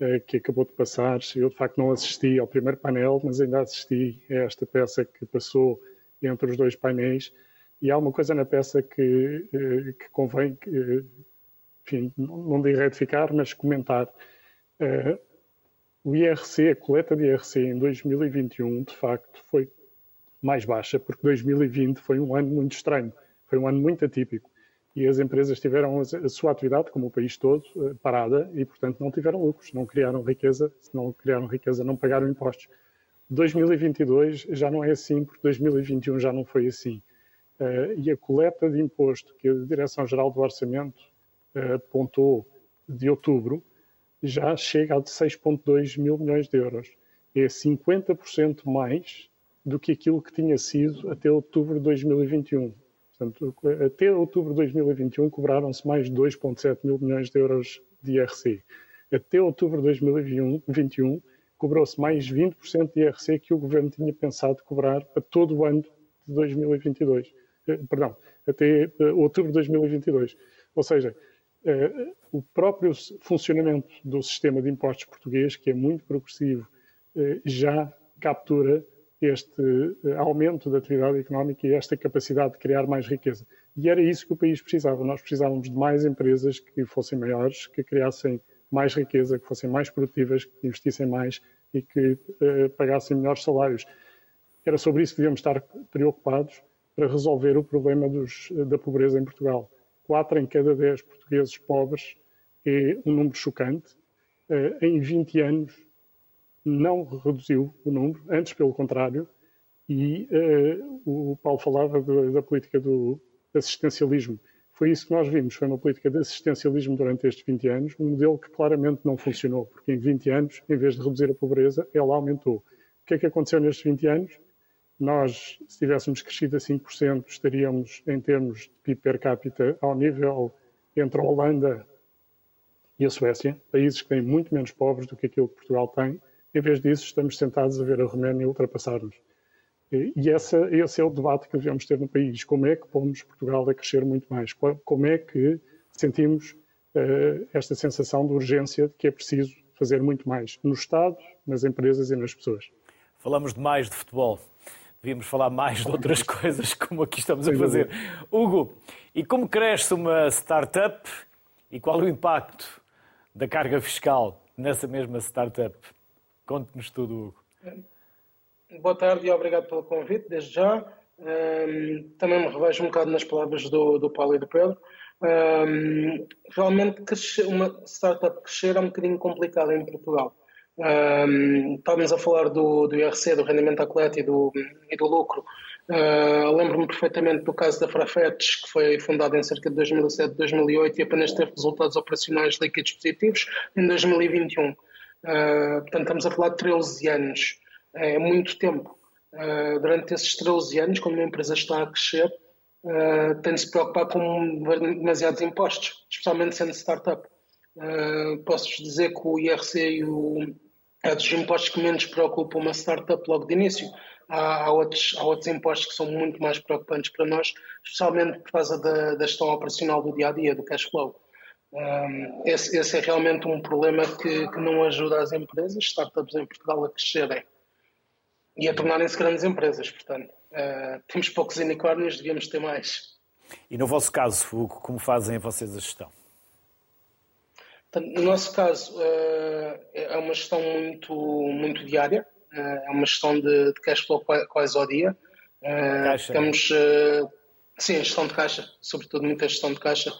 uh, que acabou de passar, eu de facto não assisti ao primeiro painel, mas ainda assisti a esta peça que passou entre os dois painéis, e há uma coisa na peça que, que convém, enfim, não de retificar, mas comentar o IRC, a coleta de IRC em 2021, de facto, foi mais baixa, porque 2020 foi um ano muito estranho, foi um ano muito atípico. E as empresas tiveram a sua atividade, como o país todo, eh, parada e, portanto, não tiveram lucros, não criaram riqueza. Se não criaram riqueza, não pagaram impostos. 2022 já não é assim, porque 2021 já não foi assim. Eh, e a coleta de imposto que a Direção-Geral do Orçamento eh, apontou de outubro já chega a 6,2 mil milhões de euros. É 50% mais do que aquilo que tinha sido até outubro de 2021. Portanto, até outubro de 2021 cobraram-se mais de 2,7 mil milhões de euros de IRC. Até outubro de 2021 cobrou-se mais 20% de IRC que o governo tinha pensado cobrar para todo o ano de 2022. Eh, perdão, até eh, outubro de 2022. Ou seja, eh, o próprio funcionamento do sistema de impostos português, que é muito progressivo, eh, já captura este eh, aumento da atividade económica e esta capacidade de criar mais riqueza. E era isso que o país precisava. Nós precisávamos de mais empresas que fossem maiores, que criassem mais riqueza, que fossem mais produtivas, que investissem mais e que pagassem melhores salários. Era sobre isso que devíamos estar preocupados para resolver o problema dos, da pobreza em Portugal. 4 em cada 10 portugueses pobres é um número chocante. Eh, em 20 anos, não reduziu o número, antes pelo contrário, e uh, o Paulo falava da política do assistencialismo. Foi isso que nós vimos, foi uma política de assistencialismo durante estes 20 anos, um modelo que claramente não funcionou, porque em 20 anos, em vez de reduzir a pobreza, ela aumentou. O que é que aconteceu nestes 20 anos? Nós, se tivéssemos crescido a 5%, estaríamos, em termos de PIB per capita, ao nível entre a Holanda e a Suécia, países que têm muito menos pobres do que aquilo que Portugal tem. Em vez disso, estamos sentados a ver a Roménia ultrapassar-nos. E essa, esse é o debate que devemos ter no país. Como é que pomos Portugal a crescer muito mais? Como é que sentimos uh, esta sensação de urgência de que é preciso fazer muito mais no Estado, nas empresas e nas pessoas? Falamos demais de futebol. Devíamos falar mais de outras coisas, como aqui estamos a fazer. Hugo, e como cresce uma startup e qual o impacto da carga fiscal nessa mesma startup? Conte-nos tudo, Hugo. Boa tarde e obrigado pelo convite, desde já. Um, também me revejo um bocado nas palavras do, do Paulo e do Pedro. Um, realmente, crescer, uma startup crescer é um bocadinho complicado em Portugal. Um, estávamos a falar do, do IRC, do rendimento à coleta e do, e do lucro. Uh, Lembro-me perfeitamente do caso da Frafetes, que foi fundada em cerca de 2007, 2008 e apenas teve resultados operacionais líquidos positivos em 2021. Uh, portanto, estamos a falar de 13 anos é muito tempo. Uh, durante esses 13 anos, quando uma empresa está a crescer, tem de se preocupar com demasiados impostos, especialmente sendo startup. Uh, Posso-vos dizer que o IRC e o, é dos impostos que menos preocupam uma startup logo de início. Há, há, outros, há outros impostos que são muito mais preocupantes para nós, especialmente por causa da, da gestão operacional do dia a dia, do cash flow. Um, esse, esse, é realmente um problema que, que não ajuda as empresas, startups em Portugal, a crescerem e a tornarem-se grandes empresas. Portanto, uh, temos poucos unicórnios, devíamos ter mais. E no vosso caso, como fazem vocês a gestão? No nosso caso, uh, é uma gestão muito, muito diária, uh, é uma gestão de, de cash flow quase ao dia. caixa. Temos, sim, gestão de caixa, sobretudo muita gestão de caixa.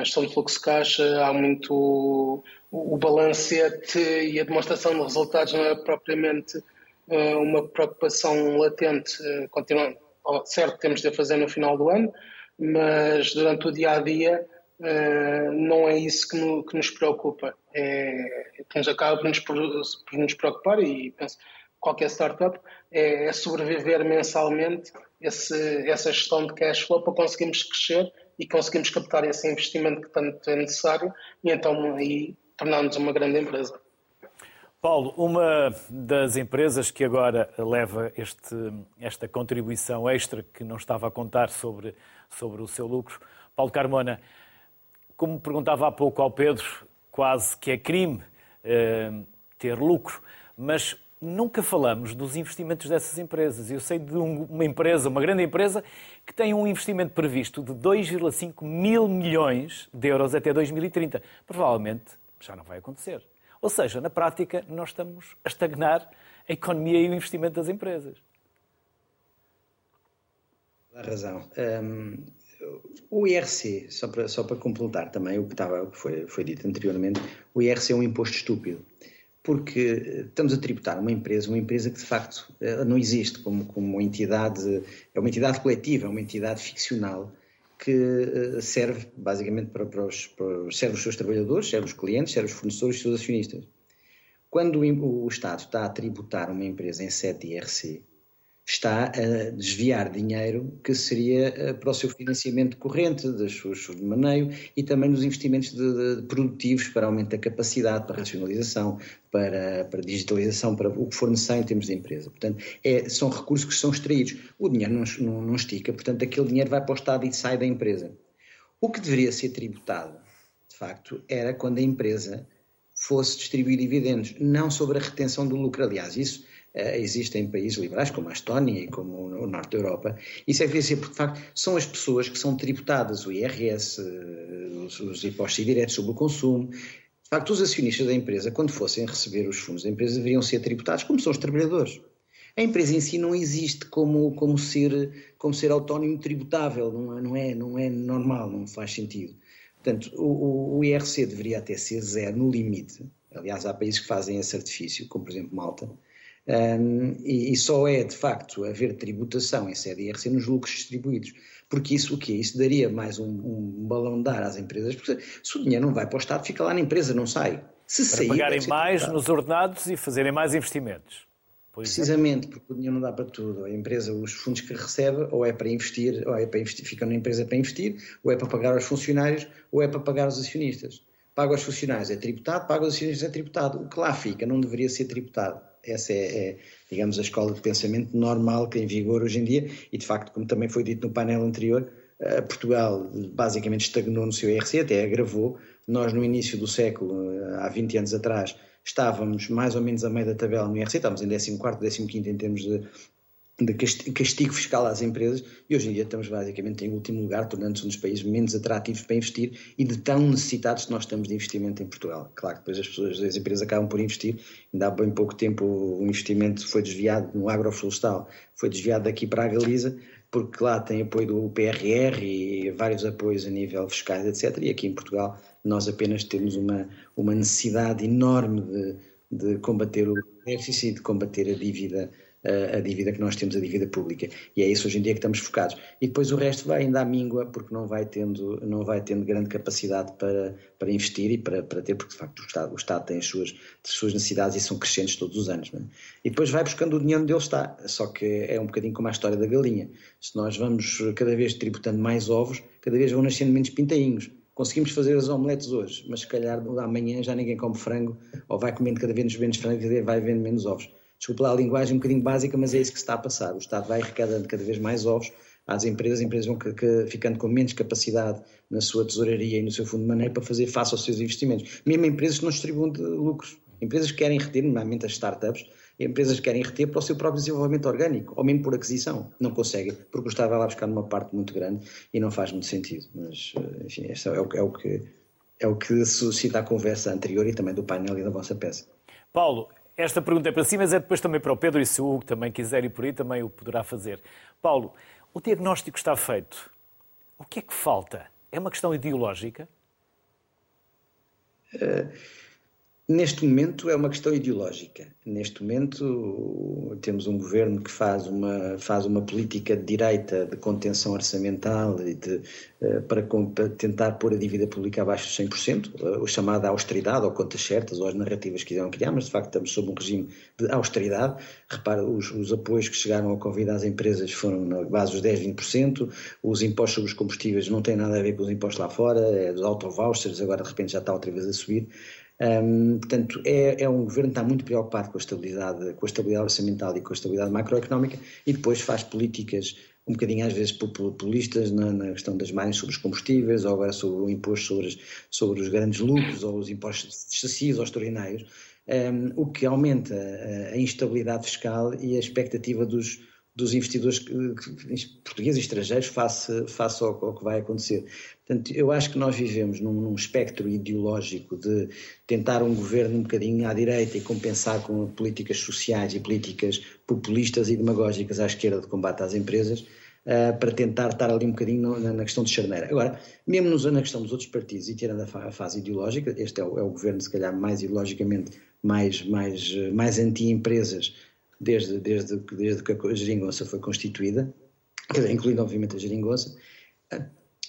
Gestão de fluxo de caixa, há muito o, balancete e a demonstração de resultados não é propriamente eh, uma preocupação latente, eh, continuando, certo, temos de a fazer no final do ano, mas durante o dia a dia eh, não é isso que, no, que nos preocupa. É, que nos acaba por nos, por nos preocupar e penso qualquer startup é, é sobreviver mensalmente esse, essa gestão de cash flow para conseguirmos crescer e conseguirmos captar esse investimento que tanto é necessário e então aí tornarmos uma grande empresa. Paulo, uma das empresas que agora leva este, esta contribuição extra que não estava a contar sobre, sobre o seu lucro, Paulo Carmona, como perguntava há pouco ao Pedro, quase que é crime eh, ter lucro, mas nunca falamos dos investimentos dessas empresas. Eu sei de um, uma empresa, uma grande empresa, que tem um investimento previsto de 2,5 mil milhões de euros até 2030. Provavelmente já não vai acontecer. Ou seja, na prática, nós estamos a estagnar a economia e o investimento das empresas. Dá razão. Um, o IRC, só para, só para completar também o que, estava, o que foi, foi dito anteriormente, o IRC é um imposto estúpido. Porque estamos a tributar uma empresa, uma empresa que de facto não existe como, como uma entidade, é uma entidade coletiva, é uma entidade ficcional que eh, serve basicamente para, para, os, para, serve os seus trabalhadores, serve os clientes, serve os fornecedores e os seus acionistas. Quando o, o Estado está a tributar uma empresa em sede de IRC, está a desviar dinheiro que seria eh, para o seu financiamento corrente, das suas de maneio e também nos investimentos de, de, produtivos para aumento da capacidade, para racionalização, para, para digitalização, para o que for necessário em termos de empresa. Portanto, é, são recursos que são extraídos. O dinheiro não, não, não estica, portanto, aquele dinheiro vai para o Estado e sai da empresa. O que deveria ser tributado, de facto, era quando a empresa fosse distribuir dividendos, não sobre a retenção do lucro. Aliás, isso uh, existe em países liberais como a Estónia e como o Norte da Europa. Isso é ser, porque de facto são as pessoas que são tributadas, o IRS, uh, os, os impostos indiretos sobre o consumo. De facto, os acionistas da empresa, quando fossem receber os fundos da empresa, deveriam ser tributados como são os trabalhadores. A empresa em si não existe como, como, ser, como ser autónomo tributável, não é, não, é, não é normal, não faz sentido. Portanto, o, o IRC deveria até ser zero no limite, Aliás, há países que fazem esse artifício, como por exemplo Malta, um, e, e, só é de facto haver tributação em sede IRC nos lucros distribuídos. Porque isso o quê? Isso daria mais um, um balão de ar às empresas, porque se o dinheiro não vai para o Estado, fica lá na empresa, não sai. Se para sair, pagarem mais tributado. nos ordenados e fazerem mais investimentos. Precisamente, porque o dinheiro não dá para tudo. A empresa, os fundos que recebe, ou é para investir, ou é para investir, ficam na empresa para investir, ou é para pagar aos funcionários, ou é para pagar aos acionistas. Paga aos funcionários é tributado, paga aos acionistas é tributado. O que lá fica não deveria ser tributado. Essa é, é, digamos, a escola de pensamento normal que é em vigor hoje em dia, e de facto, como também foi dito no painel anterior, eh, Portugal basicamente estagnou no seu IRC, até agravou. Nós, no início do século, eh, há 20 anos atrás, estávamos mais ou menos a meio da tabela no IRC, estávamos em 14, 15 em termos de, de castigo fiscal às empresas e hoje em dia estamos basicamente em último lugar, tornando-nos um dos países menos atrativos para investir e de tão necessitados que nós estamos de investimento em Portugal. Claro que depois as pessoas, as empresas acabam por investir, ainda há bem pouco tempo o investimento foi desviado no agroflorestal, foi desviado daqui para a Galiza, porque lá tem apoio do PRR e vários apoios a nível fiscal, etc. E aqui em Portugal nós apenas temos uma, uma necessidade enorme de, de combater o déficit, de combater a dívida, a, dívida que nós temos, a dívida pública. E é isso hoje em dia que estamos focados. E depois o resto vai ainda à míngua, porque não vai tendo, não vai tendo grande capacidade para, para investir e para, para ter, porque de facto o Estado, o Estado tem as suas, as suas necessidades e são crescentes todos os anos. É? E depois vai buscando o dinheiro onde ele está. Só que é um bocadinho como a história da galinha. Se nós vamos cada vez tributando mais ovos, cada vez vão nascendo menos pintainhos conseguimos fazer as omeletes hoje, mas se calhar amanhã já ninguém come frango, ou vai comendo cada vez menos frango e vai vendo menos ovos. Desculpa lá a linguagem um bocadinho básica, mas é isso que está a passar. O Estado vai arrecadando cada vez mais ovos às empresas, as empresas vão que, que, ficando com menos capacidade na sua tesouraria e no seu fundo de maneira para fazer face aos seus investimentos. Mesmo empresas que não distribuem lucros. Empresas que querem reter, normalmente as startups, empresas querem reter para o seu próprio desenvolvimento orgânico, ou mesmo por aquisição. Não conseguem, porque o Estado vai lá buscar numa parte muito grande e não faz muito sentido. Mas, eh, enfim, este é o, é o que, é o que suscita a conversa anterior e também do painel e da vossa peça. Paulo, esta pergunta é para si, mas é depois também para o Pedro e se o Hugo também quiser ir por aí, também o poderá fazer. Paulo, o diagnóstico está feito. O que é que falta? É uma questão ideológica? Uh Neste momento é uma questão ideológica. Neste momento temos um governo que faz uma, faz uma política de direita de contenção orçamental e de, uh, para, para, tentar pôr a dívida pública abaixo de 100%, uh, o chamada austeridade, ou contas certas, ou as narrativas que quiseram criar, mas de facto estamos sob um regime de austeridade. Repara, os, os apoios que chegaram ao Covid às empresas foram na base dos 10, 20%, os impostos sobre os combustíveis não têm nada a ver com os impostos lá fora, é dos auto-vouchers, agora de repente já está outra vez a subir. Portanto, é, é, um governo que está muito preocupado com a estabilidade, com a estabilidade orçamental e com a estabilidade macroeconómica e depois faz políticas um bocadinho às vezes populistas na, na questão das margens sobre os combustíveis ou agora sobre o imposto sobre, sobre os grandes lucros ou os impostos excessivos ou extraordinários, um, o que aumenta a, a instabilidade fiscal e a expectativa dos, dos investidores portugueses e estrangeiros face, face ao, ao, que vai acontecer. Portanto, eu acho que nós vivemos num, num, espectro ideológico de tentar um governo um bocadinho à direita e compensar com políticas sociais e políticas populistas e demagógicas à esquerda de combate às empresas, uh, para tentar estar ali um bocadinho na, na, questão de charneira. Agora, mesmo nos, na questão dos outros partidos e tirando a, a fase ideológica, este é o, é o, governo se calhar mais ideologicamente mais, mais, mais anti-empresas desde, desde, desde que a geringonça foi constituída, incluindo obviamente a geringonça,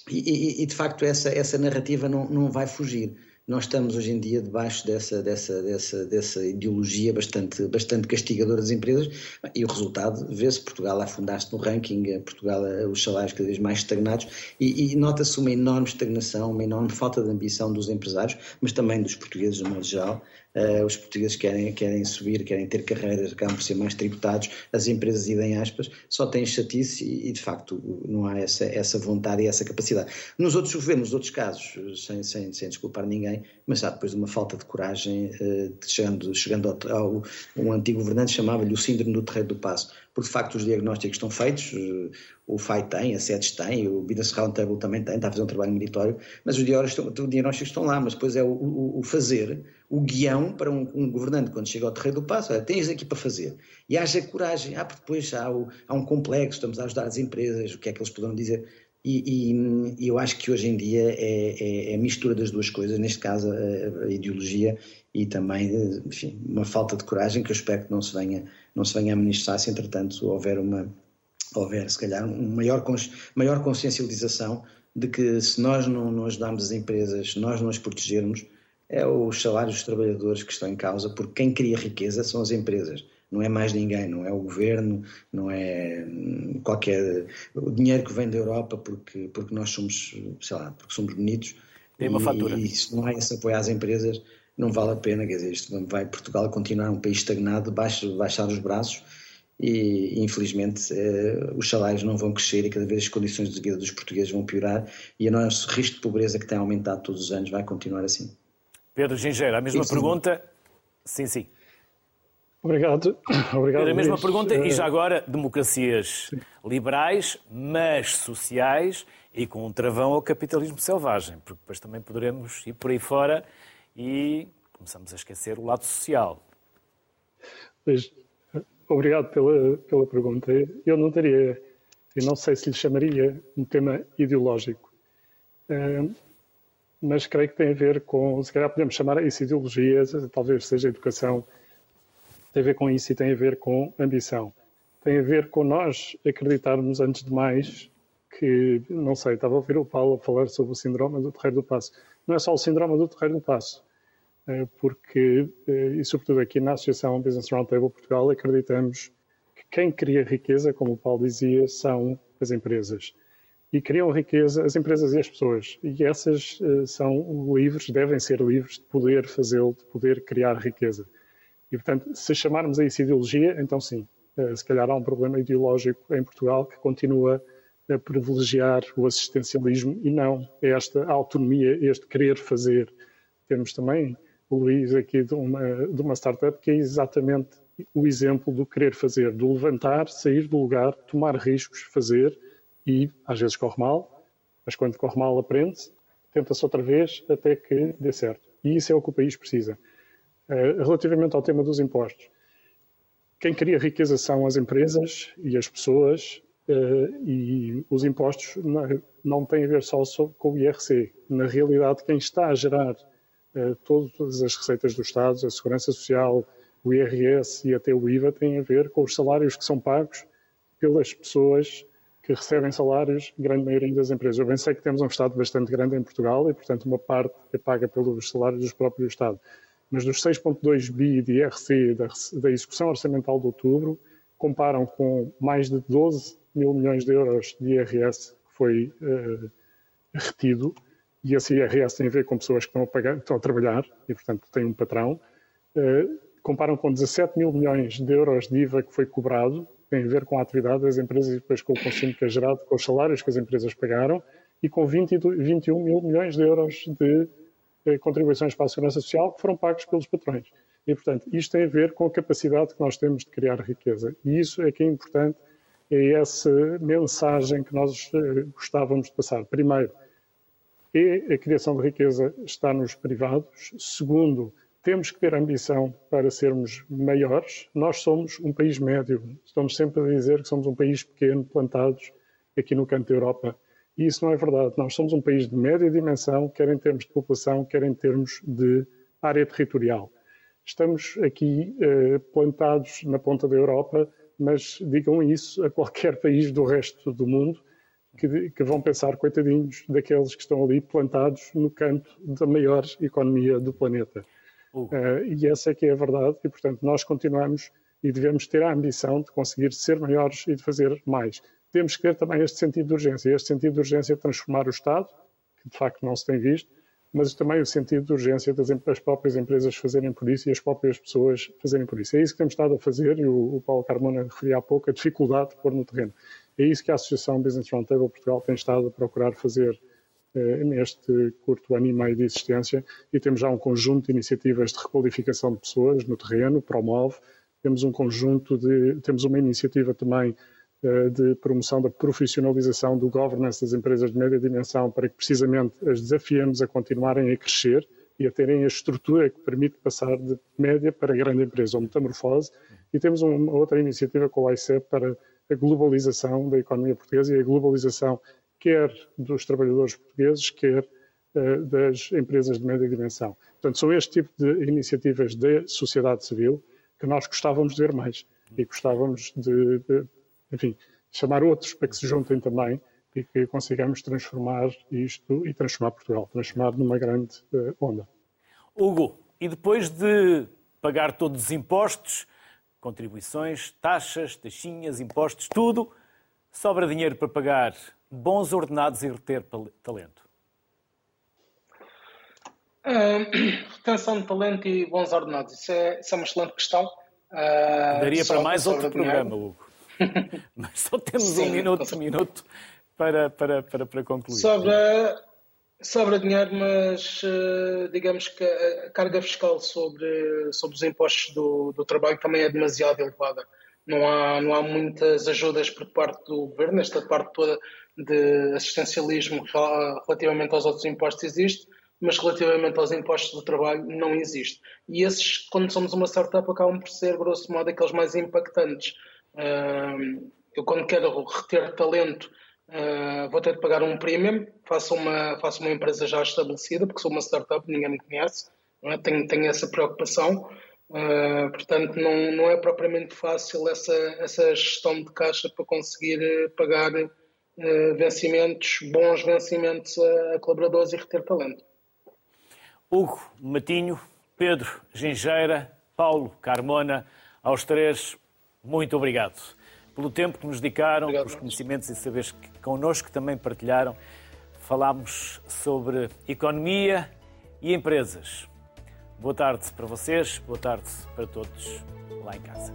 e, e, e, de facto essa, essa narrativa não, não vai fugir. Nós estamos hoje em dia debaixo dessa, dessa, dessa, dessa ideologia bastante, bastante castigadora das empresas e o resultado vê-se Portugal a afundar-se no ranking, Portugal os salários cada vez mais estagnados e, e nota-se uma enorme estagnação, uma enorme falta de ambição dos empresários, mas também dos portugueses no modo geral, Uh, os portugueses querem, querem subir, querem ter carreiras, acabam por ser mais tributados, as empresas, idem aspas, só têm chatice e, e, de facto não há essa, essa vontade e essa capacidade. Nos outros governos, nos outros casos, sem, sem, sem desculpar ninguém, mas há depois de uma falta de coragem, uh, chegando, chegando ao, ao, um antigo governante chamava-lhe o síndrome do terreiro do passo, porque de facto os diagnósticos estão feitos, uh, o FAI tem, a SEDES tem, o Business Roundtable também tem, está a fazer um trabalho meritório, mas os diagnósticos estão lá, mas depois é o, o, o fazer, o guião para um, um, governante quando chega ao terreno do passo, olha, tens aqui para fazer. E haja coragem, ah, porque depois há, o, há um complexo, estamos a ajudar as empresas, o que é que eles poderão dizer. E, e, eu acho que hoje em dia é, é, é, a mistura das duas coisas, neste caso a, a, ideologia e também enfim, uma falta de coragem que eu espero que não se venha, não se venha a manifestar se entretanto houver uma houver se calhar uma maior, maior consciencialização de que se nós não, não ajudarmos as empresas, se nós não as protegermos, é os salários dos trabalhadores que estão em causa, porque quem cria riqueza são as empresas não é mais ninguém, não é o governo, não é hum, qualquer o dinheiro que vem da Europa porque porque nós somos, sei lá, porque somos bonitos. Tem uma e, fatura. E se não há esse apoio às empresas, não vale a pena, quer dizer, isto vai Portugal continuar um país estagnado, baixar, baixar os braços e infelizmente eh, os salários não vão crescer e cada vez as condições de vida dos portugueses vão piorar e o nosso risco de pobreza que tem aumentado todos os anos vai continuar assim. Pedro Gingeira, a mesma pergunta. Sim, sim. Obrigado. Obrigado Era a mesma Luís. pergunta, e já agora, democracias Sim. liberais, mas sociais e com um travão ao capitalismo selvagem, porque depois também poderemos ir por aí fora e começamos a esquecer o lado social. Luís, obrigado pela, pela pergunta. Eu não teria, eu não sei se lhe chamaria um tema ideológico, eh, mas creio que tem a ver com, se calhar podemos chamar isso ideologia, talvez seja educação tem a ver com isso e tem a ver com ambição. Tem a ver com nós acreditarmos, antes de mais, que, não sei, estava a ouvir o Paulo falar sobre o síndrome do Terreiro do Passo. Não é só o síndrome do Terreiro do Passo, eh, porque, eh, e sobretudo aqui na Associação Business Roundtable Portugal, acreditamos que quem cria riqueza, como o Paulo dizia, são as empresas. E criam riqueza as empresas e as pessoas. E essas eh, são livres, devem ser livres de poder fazê-lo, de poder criar riqueza. E, portanto, se chamarmos a isso ideologia, então sim, eh, se calhar há um problema ideológico em Portugal que continua a privilegiar o assistencialismo e não esta autonomia, este querer fazer. Temos também o Luís aqui de uma, de uma startup que é exatamente o exemplo do querer fazer, do levantar, sair do lugar, tomar riscos, fazer e às vezes corre mal, mas quando corre mal aprende, tenta-se outra vez até que dê certo. E isso é o que o país precisa. Eh, relativamente ao tema dos impostos, quem cria riqueza são as empresas e as pessoas, eh, e os impostos não têm a ver só com o IRC. Na realidade, quem está a gerar eh, todas as receitas do Estado, a Segurança Social, o IRS e até o IVA, têm a ver com os salários que são pagos pelas pessoas que recebem salários, grande maioria das empresas. Eu bem sei que temos um Estado bastante grande em Portugal e, portanto, uma parte é paga pelos salários do próprio Estado mas dos 6,2 bi de IRC da, da execução orçamental de outubro, comparam com mais de 12 mil milhões de euros de IRS que foi uh, retido, e esse IRS tem a ver com pessoas que estão a, pagar, estão a trabalhar e, portanto, têm um patrão. Uh, comparam com 17 mil milhões de euros de IVA que foi cobrado, tem a ver com a atividade das empresas e depois com o consumo que é gerado, com os salários que as empresas pagaram, e com 20, 21 mil milhões de euros de contribuições para a segurança social que foram pagos pelos patrões. E, portanto, isto tem a ver com a capacidade que nós temos de criar riqueza. E isso é que é importante, é essa mensagem que nós eh, gostávamos de passar. Primeiro, é a criação de riqueza está nos privados. Segundo, temos que ter ambição para sermos maiores. Nós somos um país médio. Estamos sempre a dizer que somos um país pequeno, plantados aqui no canto da Europa. E isso não é verdade. Nós somos um país de média dimensão, quer em termos de população, quer em termos de área territorial. Estamos aqui eh, plantados na ponta da Europa, mas digam isso a qualquer país do resto do mundo que, que, vão pensar, coitadinhos, daqueles que estão ali plantados no canto da maior economia do planeta. Uh. Uh, e essa é que é a verdade, e portanto nós continuamos e devemos ter a ambição de conseguir ser maiores e de fazer mais temos que ter também este sentido de urgência. Este sentido de urgência é transformar o Estado, que de facto não se tem visto, mas também o sentido de urgência das, próprias empresas fazerem por isso e as próprias pessoas fazerem por isso. É isso que temos estado a fazer e o, o Paulo Carmona referia há pouco a dificuldade de pôr no terreno. É isso que a Associação Business Roundtable Portugal tem estado a procurar fazer eh, neste curto ano e meio de existência e temos já um conjunto de iniciativas de requalificação de pessoas no terreno, promove, temos um conjunto de, temos uma iniciativa também de promoção da profissionalização do governance das empresas de média dimensão para que precisamente as desafiemos a continuarem a crescer e a terem a estrutura que permite passar de média para grande empresa, ou metamorfose. E temos uma outra iniciativa com o ICEP para a globalização da economia portuguesa e a globalização quer dos trabalhadores portugueses, quer uh, das empresas de média dimensão. Portanto, são este tipo de iniciativas da sociedade civil que nós gostávamos de ver mais e gostávamos de, de enfim, chamar outros para que se juntem também e que consigamos transformar isto e transformar Portugal, transformar numa grande uh, onda. Hugo, e depois de pagar todos os impostos, contribuições, taxas, taxinhas, impostos, tudo, sobra dinheiro para pagar bons ordenados e reter talento? Uh, retenção de talento e bons ordenados, isso é, isso é uma excelente questão. Uh, Daria para mais outro programa, Hugo. Mas só temos Sim, um minuto, um minuto para, para, para, para concluir. Sobra, sobra dinheiro, mas uh, digamos que a carga fiscal sobre, sobre os impostos do, do trabalho também é demasiado elevada. Não há, não há muitas ajudas por parte do governo, esta parte toda de assistencialismo relativamente aos outros impostos existe, mas relativamente aos impostos do trabalho não existe. E esses, quando somos uma startup, acabam por ser, grosso modo, aqueles mais impactantes. Eu, quando quero reter talento, Uh, vou ter de pagar um premium, faço uma, faço uma empresa já estabelecida, porque sou uma startup, ninguém me conhece, é? tenho, tenho essa preocupação. Uh, portanto, não, não é propriamente fácil essa, essa gestão de caixa para conseguir eh, pagar uh, vencimentos, bons vencimentos a, a, colaboradores e reter talento. Hugo, Matinho, Pedro, Gingeira, Paulo, Carmona, aos três, muito obrigado pelo tempo que nos dedicaram, Obrigado, pelos conhecimentos e saberes que connosco também partilharam. Falámos sobre economia e empresas. Boa tarde para vocês, boa tarde para todos lá em casa.